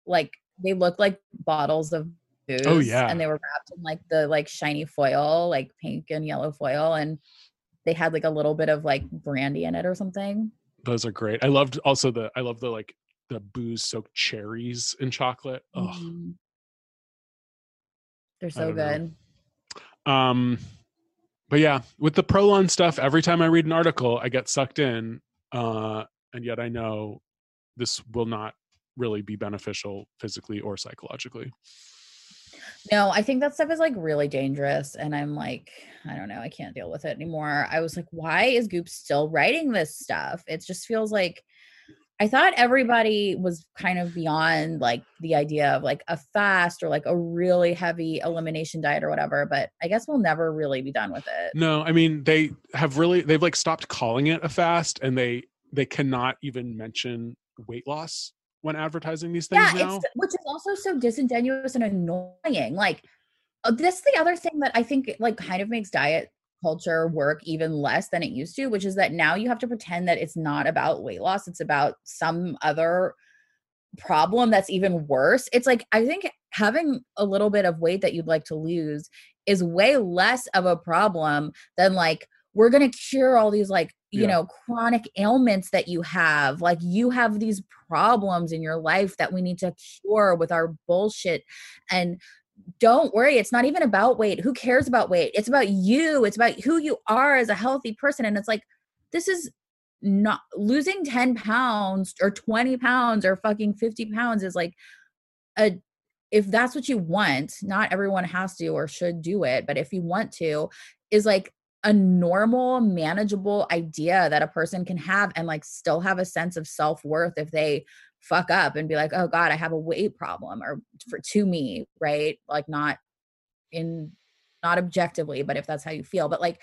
like they looked like bottles of booze. Oh, yeah. And they were wrapped in like the like shiny foil, like pink and yellow foil. And they had like a little bit of like brandy in it or something. Those are great. I loved also the I love the like the booze soaked cherries in chocolate. Oh, Mhm. They're so don't know. good. um but yeah with the prolon stuff every time i read an article i get sucked in uh and yet i know this will not really be beneficial physically or psychologically No, I think that stuff is like really dangerous. And I'm like, I don't know, I can't deal with it anymore. I was like, why is Goop still writing this stuff? It just feels like I thought everybody was kind of beyond like the idea of like a fast or like a really heavy elimination diet or whatever, but I guess we'll never really be done with it. no i mean they have really they've like stopped calling it a fast and they they cannot even mention weight loss when advertising these things yeah, now it's which is also so disingenuous and annoying. Like uh, that's the other thing that I think like kind of makes diet culture work even less than it used to, which is that now you have to pretend that it's not about weight loss, it's about some other problem that's even worse. It's like I think having a little bit of weight that you'd like to lose is way less of a problem than like we're going to cure all these like you Yeah. know chronic ailments that you have like you have these problems in your life that we need to cure with our bullshit and don't worry it's not even about weight who cares about weight? It's about you it's about who you are as a healthy person and it's like this is not losing 10 pounds or 20 pounds or fucking 50 pounds is like a if that's what you want not everyone has to or should do it but if you want to is like a normal manageable idea that a person can have and like still have a sense of self-worth if they fuck up and be like oh god i have a weight problem or for to me right? Like not in not objectively but if that's how you feel but like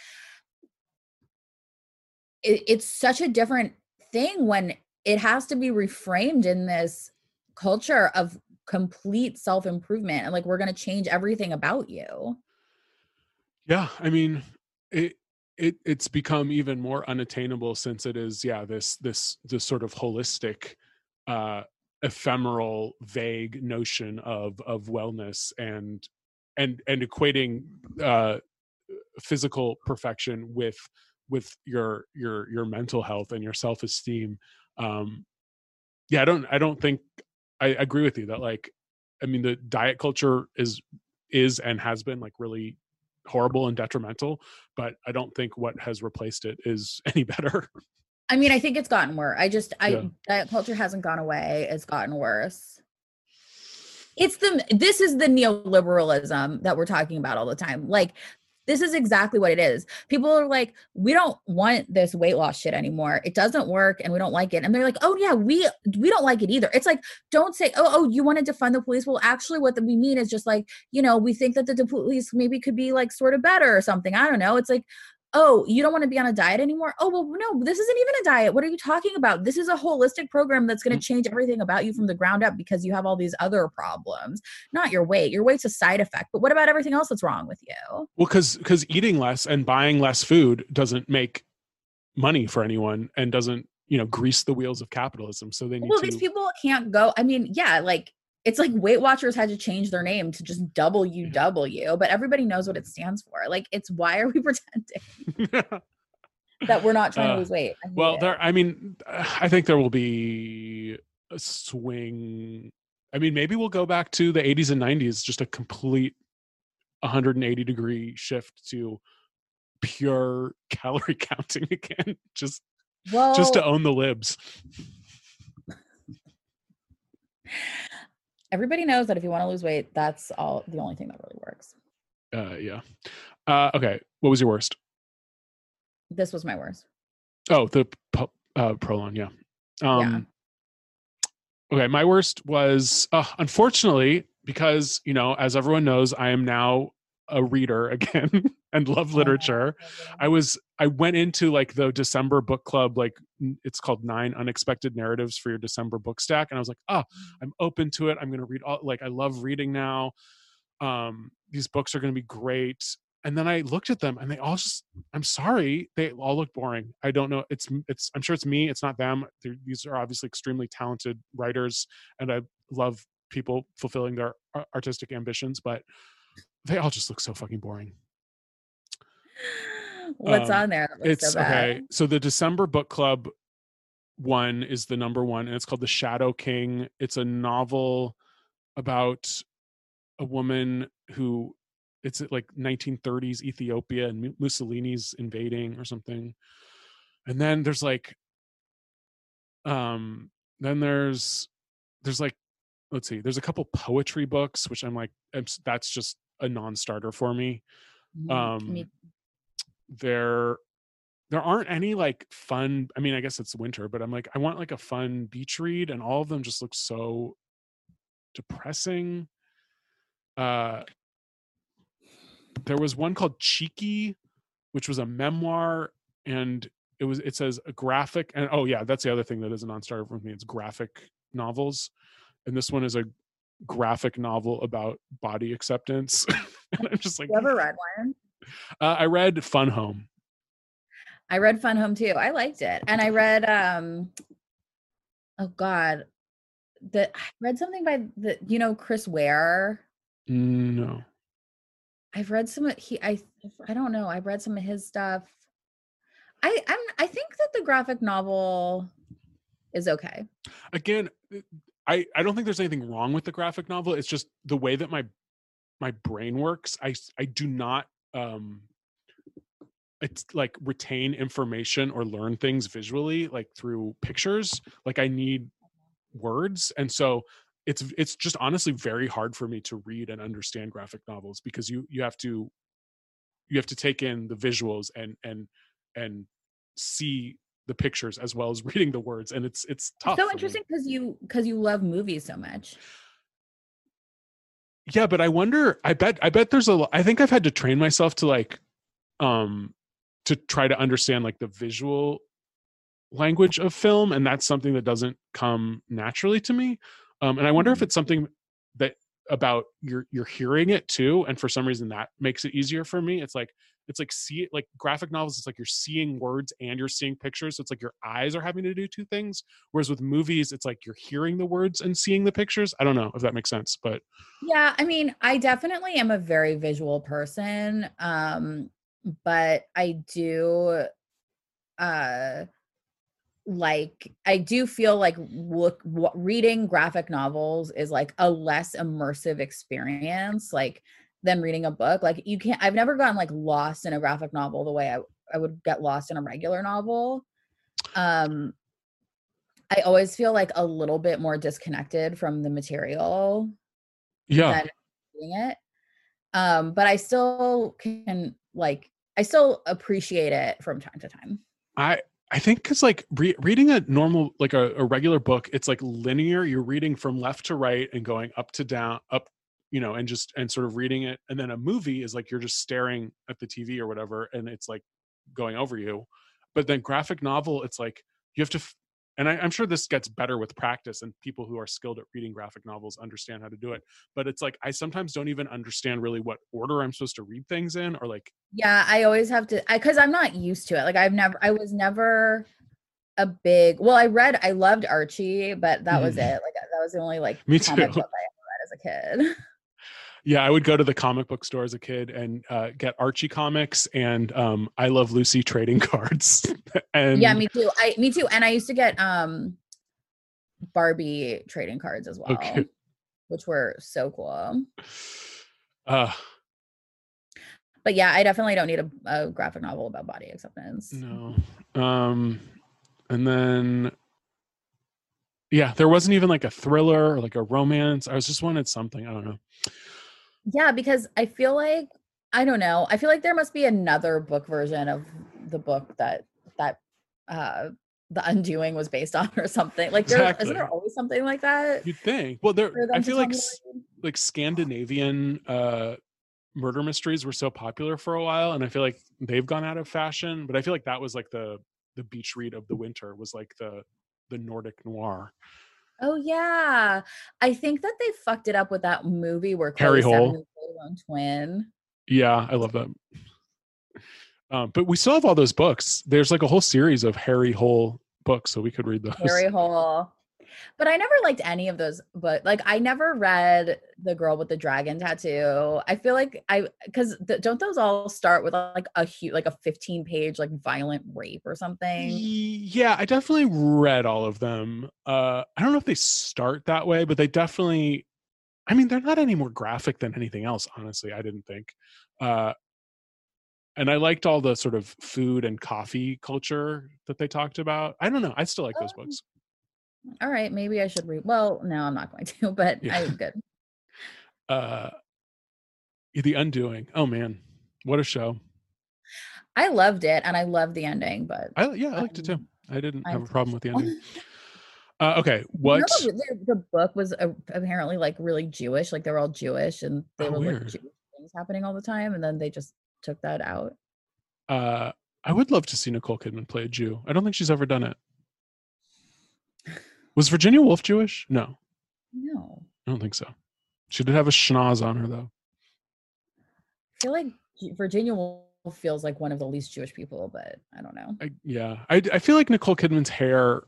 it, it's such a different thing when it has to be reframed in this culture of complete self-improvement and like we're going to change everything about you. Yeah i mean it it it's become even more unattainable since it is yeah this this this sort of holistic uh ephemeral vague notion of of wellness and and and equating uh physical perfection with with your your your mental health and your self-esteem um yeah i don't i don't think i agree with you that like i mean the diet culture is is and has been like really horrible and detrimental but i don't think what has replaced it is [laughs] any better i mean i think it's gotten worse i just i Yeah. diet culture hasn't gone away it's gotten worse. It's the this is the neoliberalism that we're talking about all the time like this is exactly what it is. People are like we don't want this weight loss shit anymore it doesn't work and we don't like it and they're like oh yeah we we don't like it either. It's like don't say oh oh you want to defund the police? Well actually what we mean is just like you know we think that the, the police maybe could be like sort of better or something i don't know it's like oh you don't want to be on a diet anymore? Oh well no this isn't even a diet. What are you talking about? This is a holistic program that's going to mm. change everything about you from the ground up because you have all these other problems not your weight. Your weight's a side effect but what about everything else that's wrong with you? Well because because eating less and buying less food doesn't make money for anyone and doesn't you know grease the wheels of capitalism so they need well to these people can't go i mean yeah like it's like weight watchers had to change their name to just ww but everybody knows what it stands for. Like it's why are we [laughs] pretending [laughs] that we're not trying Uh, to lose weight? Well it. there i mean i think there will be a swing. I mean maybe we'll go back to the 80s and 90s just a complete 180 degree shift to pure [laughs] calorie counting again just well just to own the libs everybody knows that if you want to lose weight that's all the only thing that really works. Uh yeah. Uh okay what was your worst? This was my worst. Oh the uh prolon yeah. Um okay my worst was uh, unfortunately because you know as everyone knows i am now a reader [laughs] again and love literature. I was i went into like the december book club like it's called nine unexpected narratives for your december book stack and i was like oh i'm open to it. I'm going to read all like i love reading now. Um these books are going to be great. And then i looked at them and they all just i'm sorry they all look boring. I don't know it's it's i'm sure it's me it's not them. They're, these are obviously extremely talented writers and i love people fulfilling their uh, artistic ambitions but they all just look so fucking boring [laughs] what's Um, on there it's so okay so the december book club one is the number one and it's called the shadow king. It's a novel about a woman who it's like 1930s ethiopia and mussolini's invading or something. And then there's like um then there's there's like let's see there's a couple poetry books which i'm like that's just a non-starter for me. Mhm. um Me- there there aren't any like fun i mean i guess it's winter but i'm like i want like a fun beach read and all of them just look so depressing. Uh there was one called cheeky which was a memoir and it was it says a graphic and oh yeah that's the other thing that is a non-starter for me it's graphic novels and this one is a graphic novel about body acceptance. [laughs] And i'm just like you ever read one uh, i read fun home I read Fun Home too. I liked it. And I read um oh god. The I read something by the you know Chris Ware. no I've read some of he I I don't know. I've read some of his stuff. I I'm I think that the graphic novel is okay. again i i don't think there's anything wrong with the graphic novel it's just the way that my my brain works I I do not um it's like retain information or learn things visually like through pictures like i need words and so it's it's just honestly very hard for me to read and understand graphic novels because you you have to you have to take in the visuals and and and see the pictures as well as [laughs] reading the words and it's it's tough It's so interesting because you because you love movies so much. Yeah but i wonder i bet i bet there's a i think i've had to train myself to like um to try to understand like the visual language of film and that's something that doesn't come naturally to me um, and i wonder if Mm. it's something that about you're you're hearing it too and for some reason that makes it easier for me it's like it's like see like graphic novels it's like you're seeing words and you're seeing pictures so it's like your eyes are having to do two things whereas with movies it's like you're hearing the words and seeing the pictures i don't know if that makes sense but Yeah, I mean, I definitely am a very visual person. Um, but I do uh like I do feel like look reading graphic novels is like a less immersive experience like than reading a book. Like you can't I've never gotten like lost in a graphic novel the way I, I would get lost in a regular novel. Um I always feel like a little bit more disconnected from the material yeah than reading it. Um, but I still can like I still appreciate it from time to time. I I think because like re- reading a normal like a, a regular book, it's like linear. You're reading from left to right and going up to down, up, you know, and just and sort of reading it. And then a movie is like you're just staring at the TV or whatever, and it's like going over you. But then graphic novel, it's like you have to. F- and I, I'm sure this gets better with practice, and people who are skilled at reading graphic novels understand how to do it. But it's like I sometimes don't even understand really what order I'm supposed to read things in, or like Yeah, I always have to I cuz I'm not used to it. Like I've never I was never a big well, I read I loved Archie, but that was Mhm. it. Like that was the only like Me comic too. book I ever read as a kid. [laughs] Yeah, I would go to the comic book store as a kid and uh, get Archie comics and um, I Love Lucy trading [laughs] cards. and yeah, me too. I me too. And I used to get um Barbie trading cards as well, Okay. which were so cool. uh, But yeah, I definitely don't need a, a graphic novel about body acceptance. no. Um, and then, yeah, there wasn't even like a thriller or like a romance. I was just wanted something. I don't know. Yeah, because I feel like I don't know. I feel like there must be another book version of the book that that uh the undoing was based [laughs] on or something. Like there Exactly. isn't there always something like that? You'd think. Well, there. I feel like me s- to read? like Scandinavian uh, murder mysteries were so popular for a while, and I feel like they've gone out of fashion. But I feel like that was like the the beach read of the winter was like the the Nordic noir. Oh yeah. I think that they fucked it up with that movie where Harry Hole. Twin. Yeah, I love that. Um, but we still have all those books. There's like a whole series of Harry Hole books, so we could read those. Harry Hole. But I never liked any of those. But like, I never read the girl with the dragon tattoo. I feel like I because th- don't those all start with like a huge, like a fifteen page like violent rape or something? Yeah, I definitely read all of them. Uh, I don't know if they start that way, but they definitely. I mean, they're not any more graphic than anything else. Honestly, I didn't think. Uh, and I liked all the sort of food and coffee culture that they talked about. I don't know. I still like those Oh. books. All right, maybe I should read. Well, no, I'm not going [laughs] to. But Yeah. I'm good. Uh, the Undoing. Oh man, what a show! I loved it, and I loved the ending. But I yeah, I liked it too. Um, I didn't I have a problem with the ending. [laughs] Uh, okay, know what? the, the, the book was uh, apparently like really Jewish. Like they were all Jewish, and they Oh, were weird. like Jewish things happening all the time, and then they just took that out. Uh, I would love to see Nicole Kidman play a Jew. I don't think she's ever done it. Was Virginia Woolf Jewish? No, No, I don't think so. She did have a schnoz on her though. I feel like Virginia Woolf feels like one of the least Jewish people, but I don't know. I, yeah, I, I feel like Nicole Kidman's hair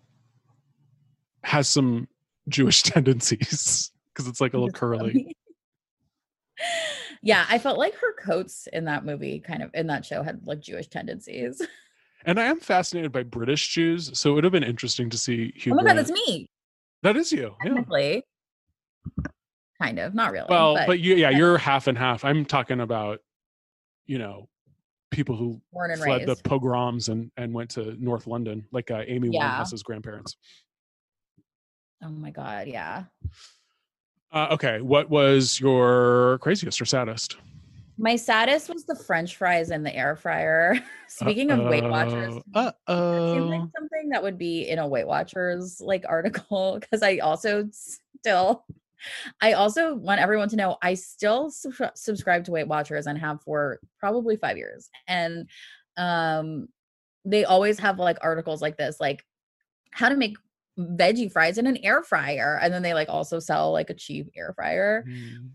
has some Jewish [laughs] tendencies because it's like a little curly. [laughs] yeah, I felt like her coats in that movie, kind of in that show, had like Jewish tendencies. [laughs] And I am fascinated by British Jews, so it would have been interesting to see Hugh. oh my god, that's me. That is you. Yeah. Technically, kind of, not really. Well, but, but, you, yeah, you're half and half. I'm talking about, you know, people who fled raised. the pogroms and and went to North London, like uh, Amy Yeah. Winehouse's grandparents. oh my god, yeah. Uh, okay, what was your craziest or saddest? My saddest was the French fries in the air fryer. [laughs] Speaking of Weight Watchers, Uh seems like oh. something that would be in a Weight Watchers like article [laughs] because I also still I also want everyone to know I still sub- subscribe to Weight Watchers and have for probably 5 years. And um they always have like articles like this like how to make veggie fries in an air fryer and then they like also sell like a cheap air fryer Mm.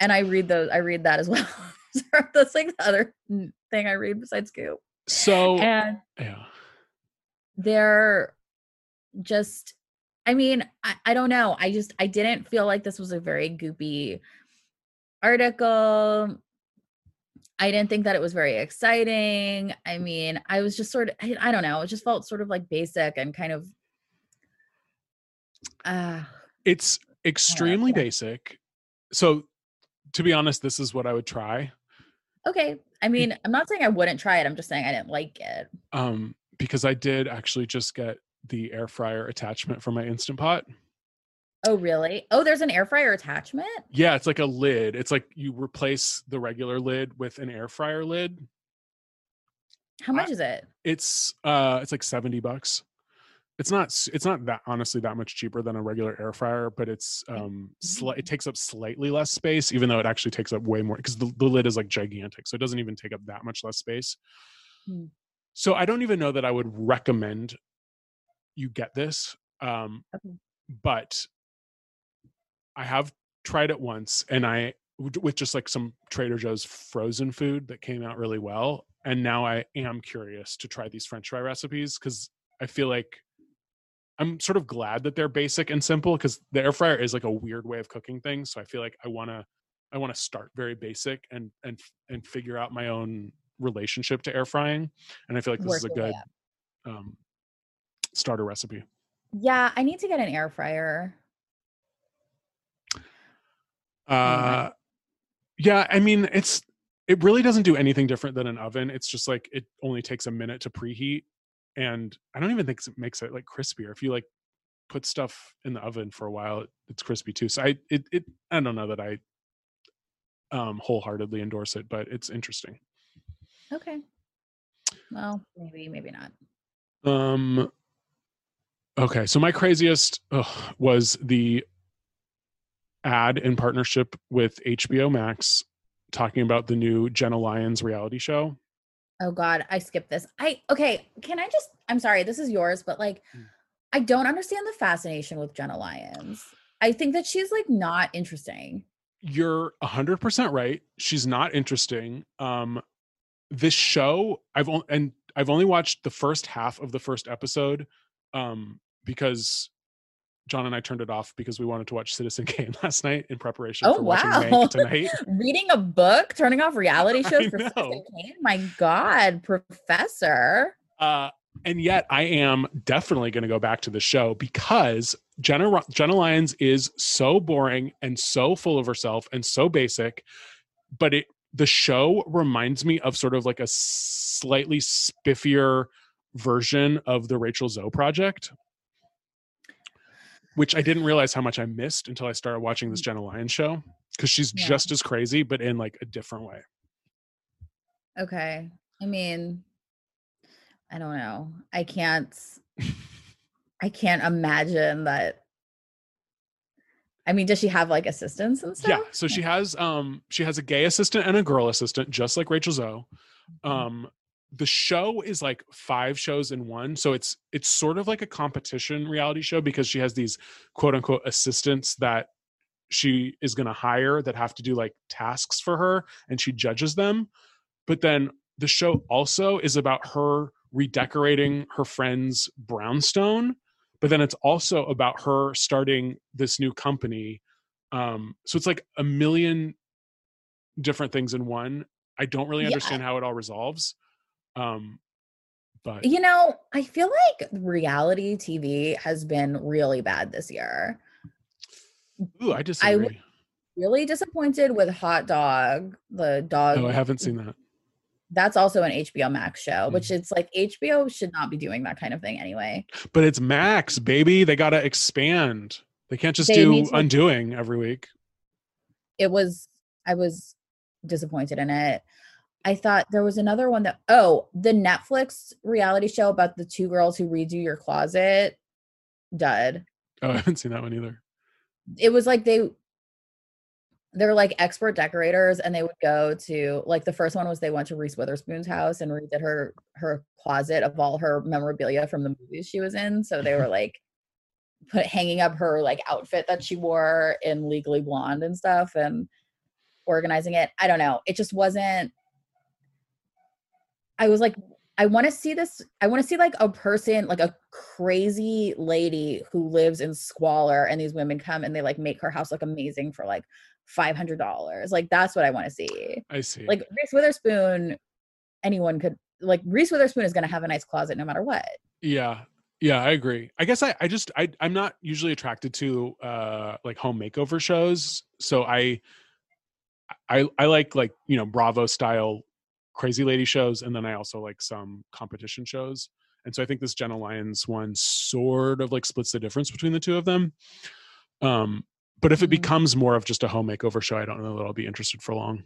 And i read those i read that as well. [laughs] So that's like the other thing i read besides Goop. So and yeah. they're just i mean I, I don't know i just i didn't feel like this was a very goopy article. I didn't think that it was very exciting. I mean i was just sort of i, I don't know it just felt sort of like basic and kind of uh It's extremely basic. So to be honest, this is what I would try. okay i mean i'm not saying i wouldn't try it i'm just saying i didn't like it Um, because I did actually just get the air fryer attachment for my instant pot. oh really oh there's an air fryer attachment Yeah, it's like a lid. It's like you replace the regular lid with an air fryer lid. how much is it It's uh it's like 70 bucks. It's not it's not that honestly that much cheaper than a regular air fryer, but it's um sli- it takes up slightly less space even though it actually takes up way more because the, the lid is like gigantic. So it doesn't even take up that much less space. Hmm. So I don't even know that I would recommend you get this. Um Okay. but I have tried it once and i with just like some Trader Joe's frozen food that came out really well. And now I am curious to try these French fry recipes because I feel like I'm sort of glad that they're basic and simple because the air fryer is like a weird way of cooking things. So I feel like I want to I want to start very basic and and and figure out my own relationship to air frying. And I feel like this Work is a good um, starter recipe. yeah i need to get an air fryer Uh, yeah, I mean, it's it really doesn't do anything different than an oven. It's just like it only takes a minute to preheat, and I don't even think it makes it like crispier. If you like put stuff in the oven for a while, it, it's crispy too. So I it it I don't know that I um wholeheartedly endorse it, but it's interesting. okay well maybe maybe not Um. Okay, so my craziest ugh, was the ad in partnership with HBO Max talking about the new Jenna Lyons reality show. Oh God, I skipped this. I okay. Can I just? I'm sorry. This is yours, but like, Mm. I don't understand the fascination with Jenna Lyons. I think that she's like not interesting. You're 100% right. She's not interesting. Um this show I've only and I've only watched the first half of the first episode um because John and I turned it off because we wanted to watch Citizen [laughs] Kane last night in preparation Oh for watching wow! Mank [laughs] tonight. Reading a book, turning off reality [laughs] shows for. Citizen Kane. My God, Professor. Uh, and yet I am definitely going to go back to the show because Jenna Jenna Lyons is so boring and so full of herself and so basic, but it the show reminds me of sort of like a slightly spiffier version of the Rachel Zoe project. Which I didn't realize how much I missed until I started watching this Jenna Lyons show because she's Yeah. just as crazy, but in like a different way. Okay. I mean, I don't know. I can't. [laughs] I can't imagine that. I mean, does she have like assistants and stuff? Yeah. So she has um she has a gay assistant and a girl assistant, just like Rachel Zoe. Um the show is like five shows in one. So it's it's sort of like a competition reality show because she has these quote unquote assistants that she is gonna hire that have to do like tasks for her and she judges them. But then the show also is about her redecorating her friend's brownstone but then it's also about her starting this new company um so it's like a million different things in one i don't really Yeah. understand how it all resolves um but You know, I feel like reality TV has been really bad this year. ooh, i disagree Really disappointed with Haute Dog, the dog. oh i haven't seen that That's also an HBO Max show, which Mm. it's like HBO should not be doing that kind of thing anyway. but it's max baby they gotta expand they can't just They do undoing every week It was, I was disappointed in it. I thought there was another one that, oh, the Netflix reality show about the two girls who redo your closet, dud. oh [laughs] i haven't seen that one either It was like they, they're like expert decorators and they would go to like the first one was they went to Reese Witherspoon's house and redid her her closet of all her memorabilia from the movies she was in. So they were [laughs] like put hanging up her like outfit that she wore in Legally Blonde and stuff and organizing it. I don't know. It just wasn't I was like I want to see this I want to see like a person like a crazy lady who lives in squalor and these women come and they like make her house look amazing for like $500. Like that's what I want to see. I see. Like Reese Witherspoon anyone could like Reese Witherspoon is going to have a nice closet no matter what. Yeah. Yeah, I agree. I guess I, I just I I'm not usually attracted to uh like home makeover shows. So I I I like like, you know, Bravo style crazy lady shows and then I also like some competition shows. And so I think this Jenna Lyons one sort of like splits the difference between the two of them. Um but if it Mhm. becomes more of just a home makeover show, I don't know that I'll be interested for long.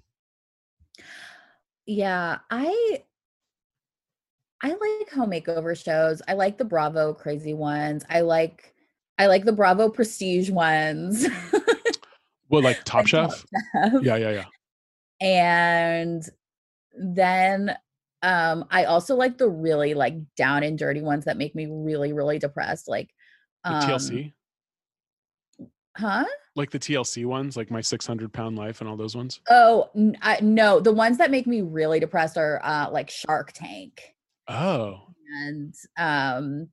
Yeah, I I like home makeover shows. I like the Bravo crazy ones. I like I like the Bravo prestige ones. Well, like [laughs] Top Like Chef. Chef. Yeah, yeah, yeah. And then um I also like the really like down and dirty ones that make me really really depressed like um TLC. Huh? Like the TLC ones, like my 600 pound life and all those ones. Oh, I, no, the ones that make me really depressed are uh like Shark Tank. Oh, and um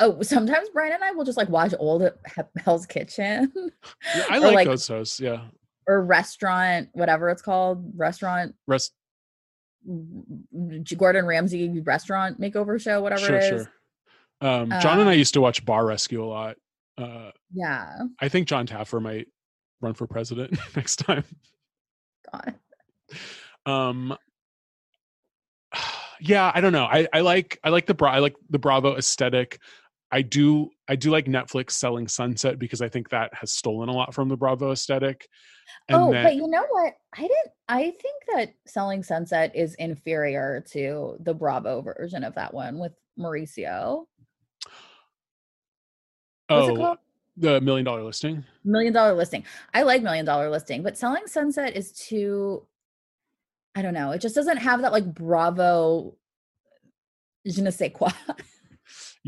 oh sometimes brian and i will just like watch old He- hell's kitchen yeah, I [laughs] like, like- those shows. Yeah. Or restaurant whatever it's called restaurant Rest. Gordon ramsay restaurant makeover show whatever Sure, it is sure. Um, John and I Um, used to watch Bar Rescue a lot. Uh, yeah I think Jon Taffer might run for president [laughs] next time. God. Um, [sighs] yeah, I don't know. I, I like I like the bra I like the Bravo aesthetic. I do I do like Netflix selling Sunset because I think that has stolen a lot from the Bravo aesthetic. And oh but you know what i didn't i think that selling sunset is inferior to the bravo version of that one with mauricio what's oh, the million dollar listing. million dollar listing. I like million dollar listing, but selling sunset is too I don't know. It just doesn't have that like bravo je ne sais quoi. [laughs]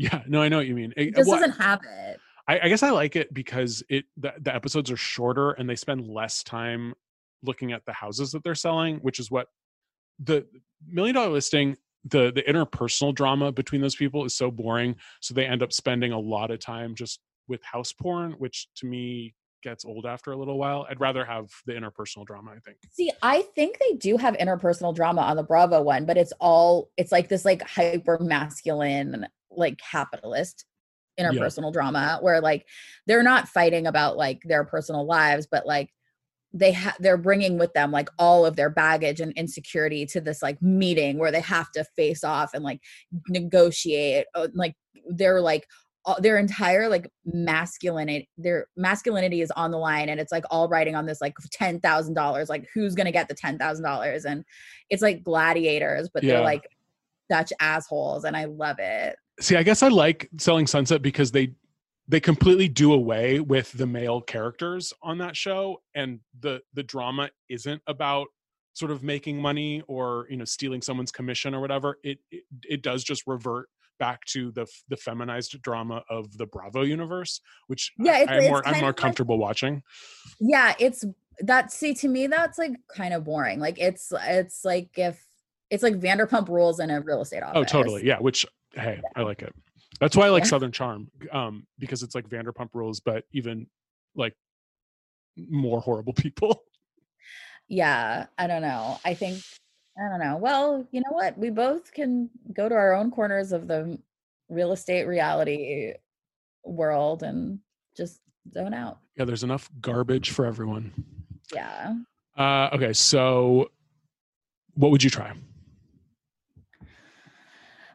Yeah, no, I know what you mean. It, It just well, doesn't have it. I, I guess I like it because it the, the episodes are shorter and they spend less time looking at the houses that they're selling, which is what the million dollar listing the the interpersonal drama between those people is so boring. So they end up spending a lot of time just with house porn, which to me gets old after a little while. I'd rather have the interpersonal drama. I think. See, I think they do have interpersonal drama on the Bravo one, but it's all it's like this like hyper masculine like capitalist interpersonal drama where like they're not fighting about like their personal lives, but like they ha- they're bringing with them like all of their baggage and insecurity to this like meeting where they have to face off and like negotiate uh, like they're like all, their entire like masculinity their masculinity is on the line and it's like all riding on this like $10,000 like who's going to get the $10,000 and it's like gladiators but Yeah. they're like such assholes and I love it. See, I guess I like selling Sunset because they they completely do away with the male characters on that show and the the drama isn't about sort of making money or you know stealing someone's commission or whatever it it, it does just revert back to the the feminized drama of the bravo universe which Yeah, I, it's- i'm more i'm more of like- comfortable watching Yeah, it's that see to me that's like kind of boring. Like it's it's like if it's like Vanderpump Rules in a real estate oh, office. oh totally yeah which hey i like it that's why i like Yeah. southern charm um because it's like vanderpump rules but even like more horrible [laughs] people Yeah, I don't know. I think I don't know. Well, you know what? We both can go to our own corners of the real estate reality world and just zone out. yeah there's enough garbage for everyone Yeah. uh okay so what would you try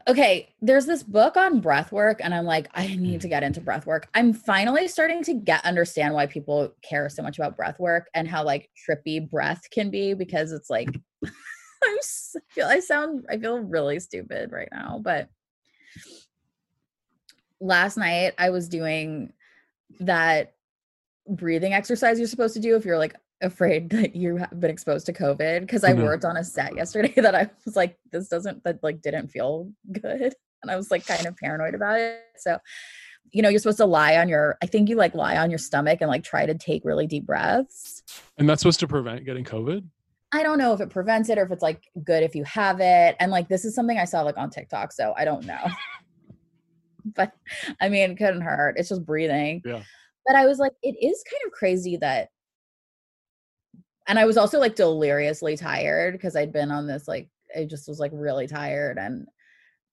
Okay, there's this book on breath work, and I'm like, I need to mm-hmm. get into breath work. I'm finally starting to get understand why people care so much about breath work and how like trippy breath can be because it's like [laughs] I'm s- feel I sound I feel really stupid right now, but last night I was doing that breathing exercise you're supposed to do if you're like afraid that you have been exposed to COVID. Because I Mhm. worked on a set yesterday [laughs] that I was like, this doesn't that like didn't feel good. And I was like kind of paranoid about it. So, you know, you're supposed to lie on your I think you like lie on your stomach and like try to take really deep breaths. And that's supposed to prevent getting COVID? I don't know if it prevents it or if it's like good if you have it. And like this is something I saw like on TikTok, so I don't know. [laughs] [laughs] but I mean, it couldn't hurt. It's just breathing. Yeah. But I was like, it is kind of crazy that and I was also like deliriously tired because I'd been on this like I just was like really tired and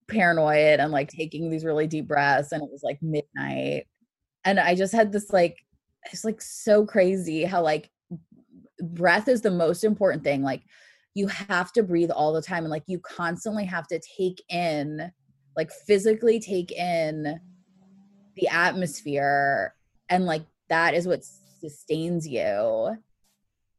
paranoid and like taking these really deep breaths and it was like midnight. And I just had this like it's like so crazy how like breath is the most important thing. Like you have to breathe all the time and like you constantly have to take in like physically take in the atmosphere and like that is what sustains you.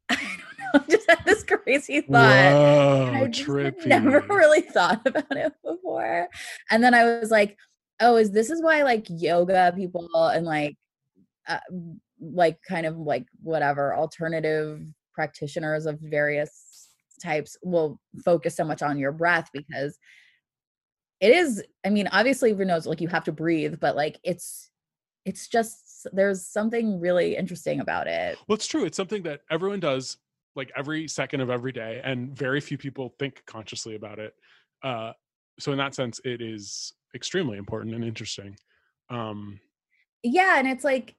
I don't know. I [laughs] just had this crazy thought. Whoa, I trippy. never [laughs] really thought about it before. And then I was like, oh, is this is why like yoga people and like uh, like kind of like whatever alternative practitioners of various types will focus so much on your breath because it is i mean obviously everyone knows like you have to breathe but like it's it's just there's something really interesting about it Well, it's true. It's something that everyone does like every second of every day, and very few people think consciously about it. Uh, so, in that sense, it is extremely important and interesting. Um, yeah and it's like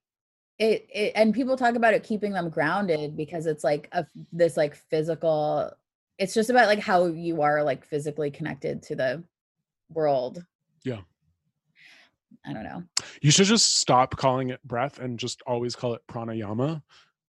it, it and people talk about it keeping them grounded because it's like a this like physical it's just about like how you are like physically connected to the world Yeah. i don't know you should just stop calling it breath and just always call it pranayama,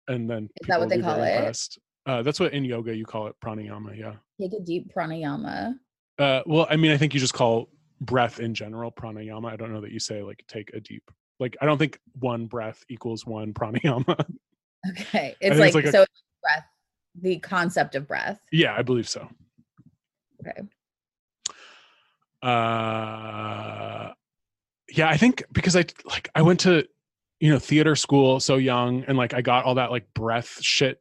and then Is that what they call it? impressed. Uh, that's what in yoga you call it pranayama. Yeah. take a deep pranayama Uh, well, I mean, I think you just call breath in general pranayama. I don't know that you say like take a deep. Like, I don't think one breath equals one [laughs] pranayama. okay it's it's like, like a- so breath the concept of breath yeah, I believe so. okay uh yeah i think because i like i went to you know theater school so young and like i got all that like breath shit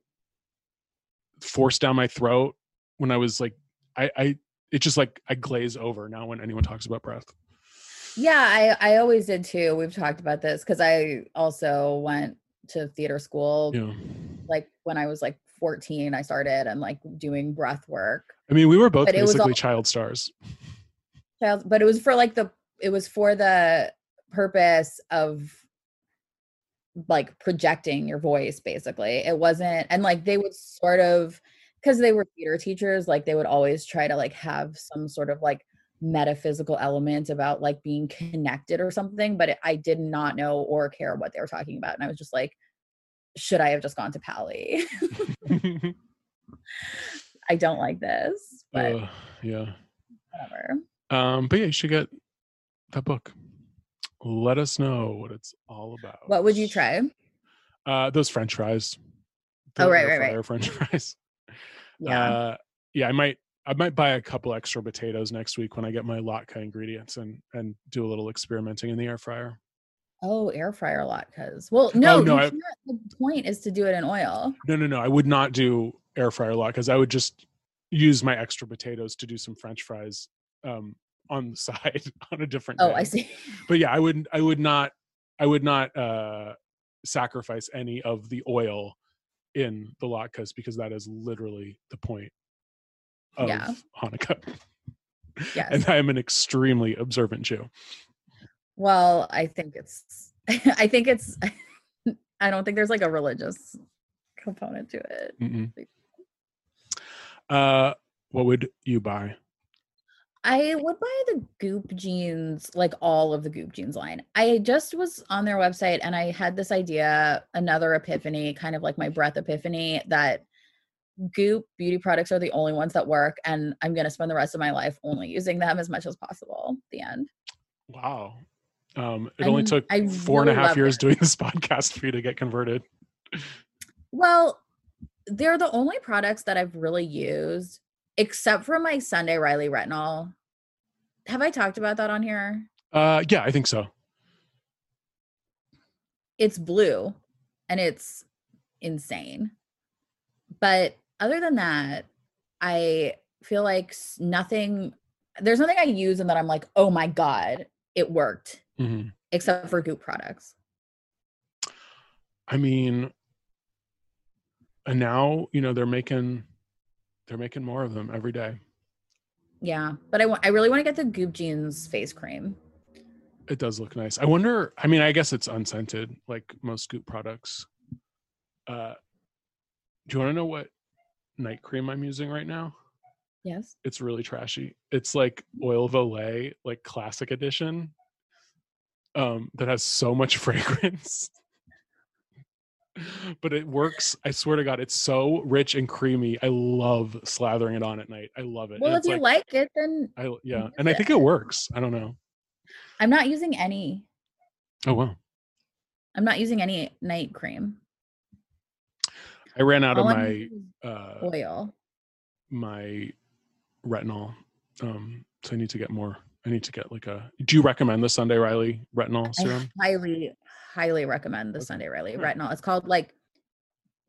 forced down my throat when i was like i i it just like i glaze over now when anyone talks about breath. Yeah i i always did too we've talked about this because i also went to theater school yeah. like when i was like 14 i started and like doing breath work i mean we were both But basically all- child stars. Child but it was for like the it was for the purpose of like projecting your voice basically. It wasn't and like they would sort of because they were theater teachers like they would always try to like have some sort of like metaphysical element about like being connected or something but it, i did not know or care what they were talking about and i was just like should i have just gone to pally [laughs] [laughs] i don't like this but Uh, yeah. whatever. Um but yeah you should get that book let us know what it's all about what would you try Uh, those French fries. Oh, The right, right, right. fryer French [laughs] fries. yeah Uh, yeah, I might. I might buy a couple extra potatoes next week when I get my latke ingredients and and do a little experimenting in the air fryer. Oh, air fryer latkes. Well, no, no, you I- the point is to do it in oil. No, no, no. I would not do air fryer latkes. I would just use my extra potatoes to do some French fries um, on the [laughs] side [laughs] on a different. Oh, day. I see. But yeah, I wouldn't. I would not. I would not uh, sacrifice any of the oil in the latkes because that is literally the point of Yeah. Hanukkah. [laughs] Yes. and I am an extremely observant Jew. Well, I think it's I think it's I don't think there's like a religious component to it. Mm-mm. Uh, what would you buy? I would buy the Goop Genes, like all of the Goop Genes line. I just was on their website and I had this idea, another epiphany, kind of like my breath epiphany, that Goop beauty products are the only ones that work. And I'm going to spend the rest of my life only using them as much as possible. The end. Wow. Um, it I only mean, took I four and a half years them. doing this [laughs] podcast for you to get converted. Well, they're the only products that I've really used, except for my Sunday Riley retinol. Have I talked about that on here? Uh, yeah, I think so. It's blue and it's insane. But other than that, I feel like nothing there's nothing I use and that I'm like, "Oh my god, it worked." Mhm. Except for Goop products. I mean, and now you know they're making they're making more of them every day. Yeah, but I want I really want to get the Goop Genes face cream. It does look nice. I wonder. I mean, I guess it's unscented, like most Goop products. Uh, do you want to know what night cream I'm using right now? Yes. It's really trashy. It's like oil of Olay, like classic edition, um, that has so much [laughs] fragrance. But it works. I swear to God, it's so rich and creamy. I love slathering it on at night. I love it. Well, if you like it, then I yeah, and I think it works. I don't know. I'm not using any. Oh wow. I'm not using any night cream. I ran out All of my uh oil. my retinol. Um so I need to get more. I need to get like a do you recommend the Sunday Riley retinol serum? I highly, highly recommend the Okay. Sunday Riley Alright. retinol. It's called like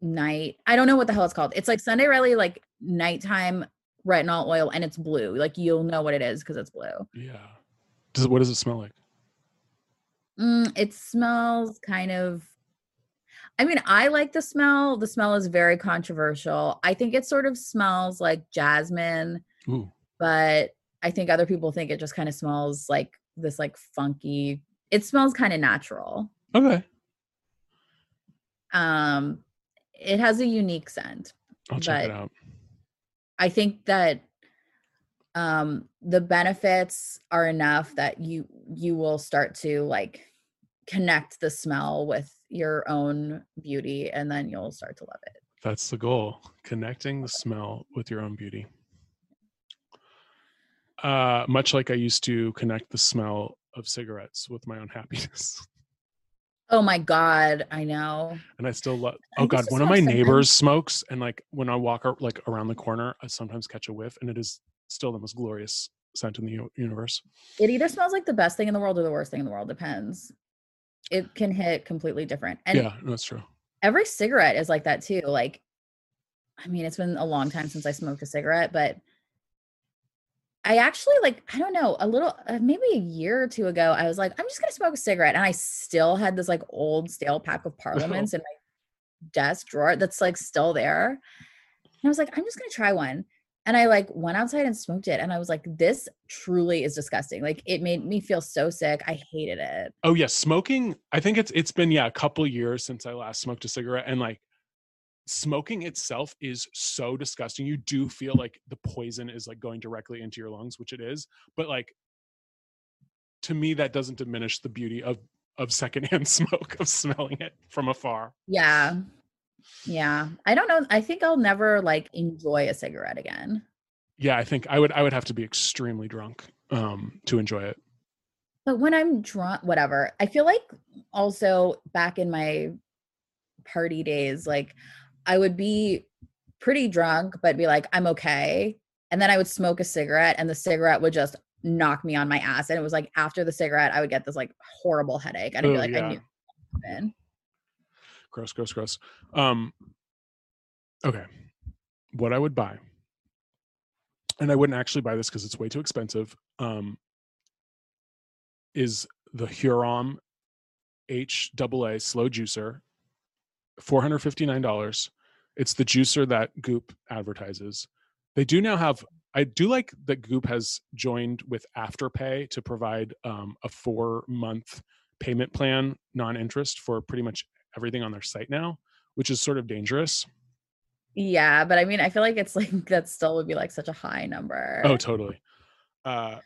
night. I don't know what the hell it's called. It's like Sunday Riley like nighttime retinol oil, and it's blue. Like you'll know what it is because it's blue. Yeah. Does it what does it smell like? Mm, it smells kind of. I mean, I like the smell. The smell is very controversial. I think it sort of smells like jasmine, Ooh. but I think other people think it just kind of smells like this like funky. It smells kind of natural. Okay. Um, it has a unique scent. I'll check it out. I think that um the benefits are enough that you you will start to like connect the smell with your own beauty and then you'll start to love it. That's the goal. Connecting the smell with your own beauty. Uh much like I used to connect the smell of cigarettes with my own happiness. [laughs] Oh my god, I know. and I still love. Oh God, one of my neighbors smokes, and like when I walk ar- like around the corner, I sometimes catch a whiff, and it is still the most glorious scent in the u- universe. It either smells like the best thing in the world or the worst thing in the world, depends. It can hit completely different. And yeah, no, that's true. every cigarette is like that too. Like, I mean, it's been a long time since I smoked a cigarette, but I actually like, I don't know, a little, uh, maybe a year or two ago, I was like, I'm just going to smoke a cigarette. And I still had this like old stale pack of [laughs] parliaments in my desk drawer that's like still there. And I was like, I'm just going to try one. And I like went outside and smoked it. And I was like, this truly is disgusting. Like, it made me feel so sick. I hated it. Oh yeah, smoking. I think it's it's been yeah a couple years since I last smoked a cigarette, and like smoking itself is so disgusting. You do feel like the poison is like going directly into your lungs, which it is. But like to me, that doesn't diminish the beauty of of secondhand [laughs] smoke of smelling it from afar. Yeah. Yeah. I don't know. I think I'll never like enjoy a cigarette again. Yeah, I think I would I would have to be extremely drunk um to enjoy it. But when I'm drunk, whatever, I feel like also back in my party days, like I would be pretty drunk, but be like, I'm okay. And then I would smoke a cigarette and the cigarette would just knock me on my ass. And it was like after the cigarette, I would get this like horrible headache. And I'd be Oh, like, I knew gross gross gross um okay what i would buy and i wouldn't actually buy this because it's way too expensive um is the Hurom HAA slow juicer $459 it's the juicer that goop advertises they do now have i do like that goop has joined with afterpay to provide um, a four month payment plan non-interest for pretty much everything on their site now, which is sort of dangerous. Yeah. But I mean, I feel like it's like [laughs] that still would be like such a high number. Oh, totally. Uh,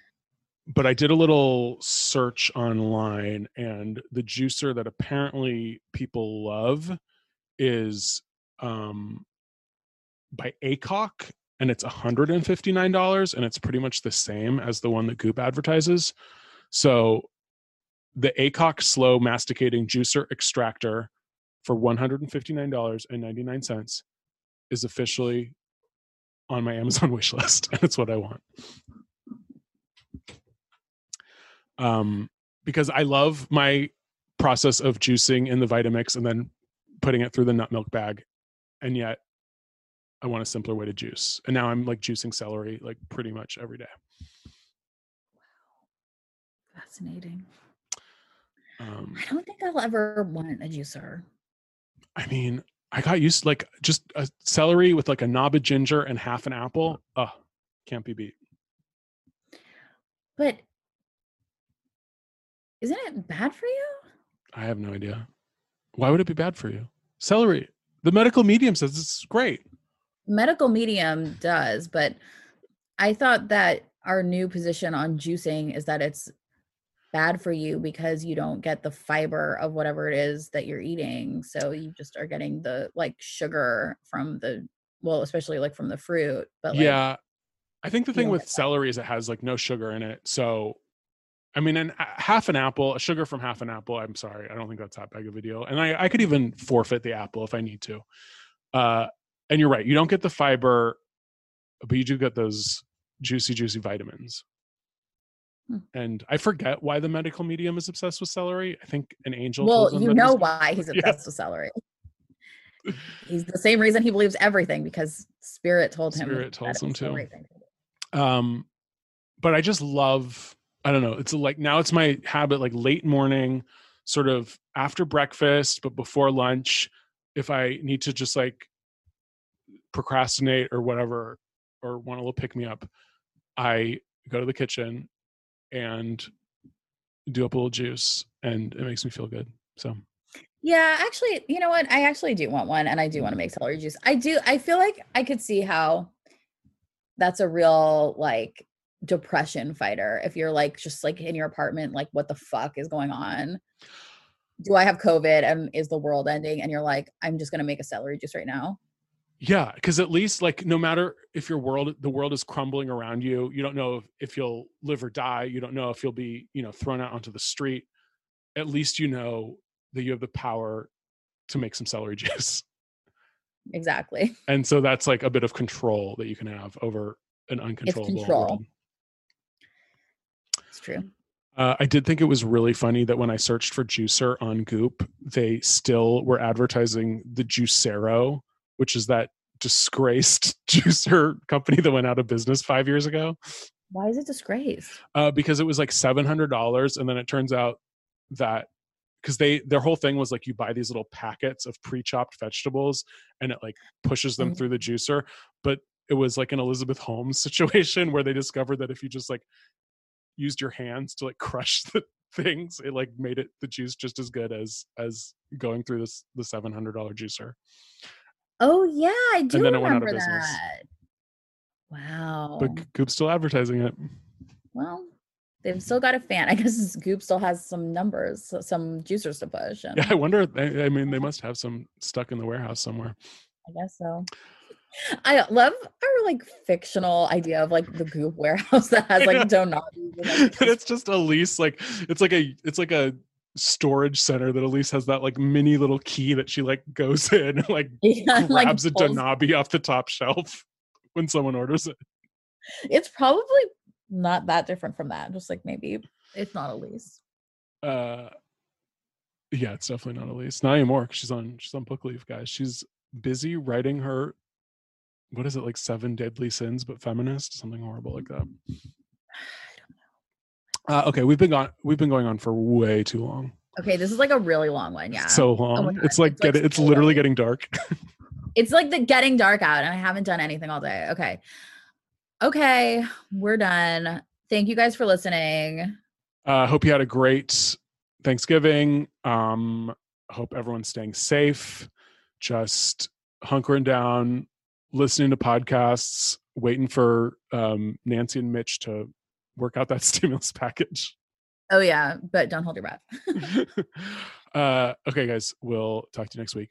but I did a little search online, and the juicer that apparently people love is um, by AICOK, and it's $159, and it's pretty much the same as the one that Goop advertises. So the AICOK slow masticating juicer extractor for $159.99 is officially on my [laughs] Amazon wish list, and it's what I want. Um, because I love my process of juicing in the Vitamix and then putting it through the nut milk bag, and yet I want a simpler way to juice. And now I'm like juicing celery like pretty much every day. wow Fascinating. Um, I don't think I'll ever want a juicer. I mean, I got used to like just a celery with like a knob of ginger and half an apple. Oh, can't be beat. But isn't it bad for you? I have no idea. Why would it be bad for you? Celery. The medical medium says it's great. Medical medium does, but I thought that our new position on juicing is that it's bad for you because you don't get the fiber of whatever it is that you're eating. So you just are getting the like sugar from the well, especially like from the fruit. But like, yeah. I think the thing with celery is it has like no sugar in it. So, I mean, an, a- half an apple, a sugar from half an apple. I'm sorry, I don't think that's that big of a deal. And I, I could even forfeit the apple if I need to. Uh, and you're right, you don't get the fiber, but you do get those juicy, juicy vitamins. Hmm. And I forget why the medical medium is obsessed with celery. I think an angel. well, told you know why he's [laughs] Yeah. obsessed with celery. He's the same reason he believes everything because spirit told him. Spirit tells him to. right thing to do. um but i just love i don't know it's like now it's my habit like late morning sort of after breakfast but before lunch if i need to just like procrastinate or whatever or want a little pick me up i go to the kitchen and do up a little juice and it makes me feel good so Yeah, actually, you know what? I actually do want one and I do want to mm. make celery juice. I do. I feel like I could see how that's a real like depression fighter if you're like just like in your apartment like what the fuck is going on? Do I have covid and is the world ending and you're like I'm just going to make a celery juice right now? Yeah, because at least like no matter if your world the world is crumbling around you, you don't know if, if you'll live or die. You don't know if you'll be, you know, thrown out onto the street. At least you know that you have the power to make some celery [laughs] juice. Exactly. And so that's like a bit of control that you can have over an uncontrollable control. world. It's true. Uh, I did think it was really funny that when I searched for juicer on Goop, they still were advertising the Juicero, which is that disgraced [laughs] juicer company that went out of business five years ago. Why is it disgraced? uh, because it was like seven hundred dollars, and then it turns out that because they their whole thing was like you buy these little packets of pre-chopped vegetables, and it like pushes them Mhm. through the juicer, but it was like an Elizabeth Holmes [laughs] situation where they discovered that if you just like used your hands to like [laughs] crush the things, it like made it the juice just as good as as going through this the seven hundred dollar juicer. Oh yeah, I do then it went out of remember business. that. Wow. But Goop's still advertising it. Well, they've still got a fan. [laughs] I guess Goop still has some numbers, some juicers to push. And Yeah, I wonder. I mean, they must have some stuck in the warehouse somewhere. I guess so. I love our like fictional idea of like the Goop warehouse [laughs] that has like Yeah. Donabe. like, [laughs] and it's just Elise like it's like a it's like a storage center that Elise has that like mini little key that she like goes [laughs] in and like Yeah, and, like, grabs a Donabe off the top shelf when someone orders it. It's probably not that different from that. Just like maybe it's not Elise. Uh yeah, it's definitely not Elise. Not anymore she's on she's on book leave, guys. She's busy writing her what is it like seven deadly sins but feminist something horrible like that uh, okay we've been gone we've been going on for way too long Okay, this is like a really long one. Yeah. so long God, it's like it's, like, get it's literally getting dark [laughs] It's like the getting dark out, and I haven't done anything all day. Okay. Okay, we're done. Thank you guys for listening. uh hope you had a great thanksgiving um hope everyone's staying safe just hunkering down listening to podcasts waiting for um nancy and mitch to work out that [laughs] stimulus package Oh yeah, but don't hold your breath. [laughs] uh okay guys we'll talk to you next week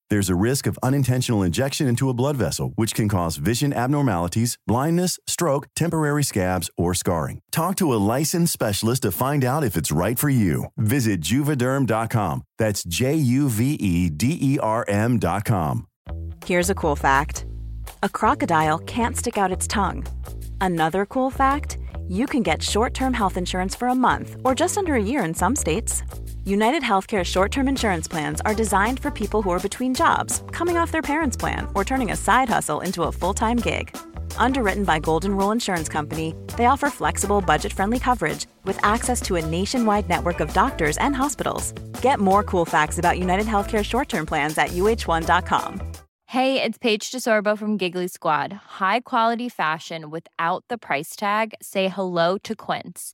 There's a risk of unintentional injection into a blood vessel, which can cause vision abnormalities, blindness, stroke, temporary scabs, or scarring. Talk to a licensed specialist to find out if it's right for you. Visit juvederm.com. That's J U V E D E R M.com. Here's a cool fact a crocodile can't stick out its tongue. Another cool fact you can get short term health insurance for a month or just under a year in some states. United Healthcare short term insurance plans are designed for people who are between jobs, coming off their parents' plan, or turning a side hustle into a full time gig. Underwritten by Golden Rule Insurance Company, they offer flexible, budget friendly coverage with access to a nationwide network of doctors and hospitals. Get more cool facts about United Healthcare short term plans at uh1.com. Hey, it's Paige DeSorbo from Giggly Squad. High quality fashion without the price tag? Say hello to Quince.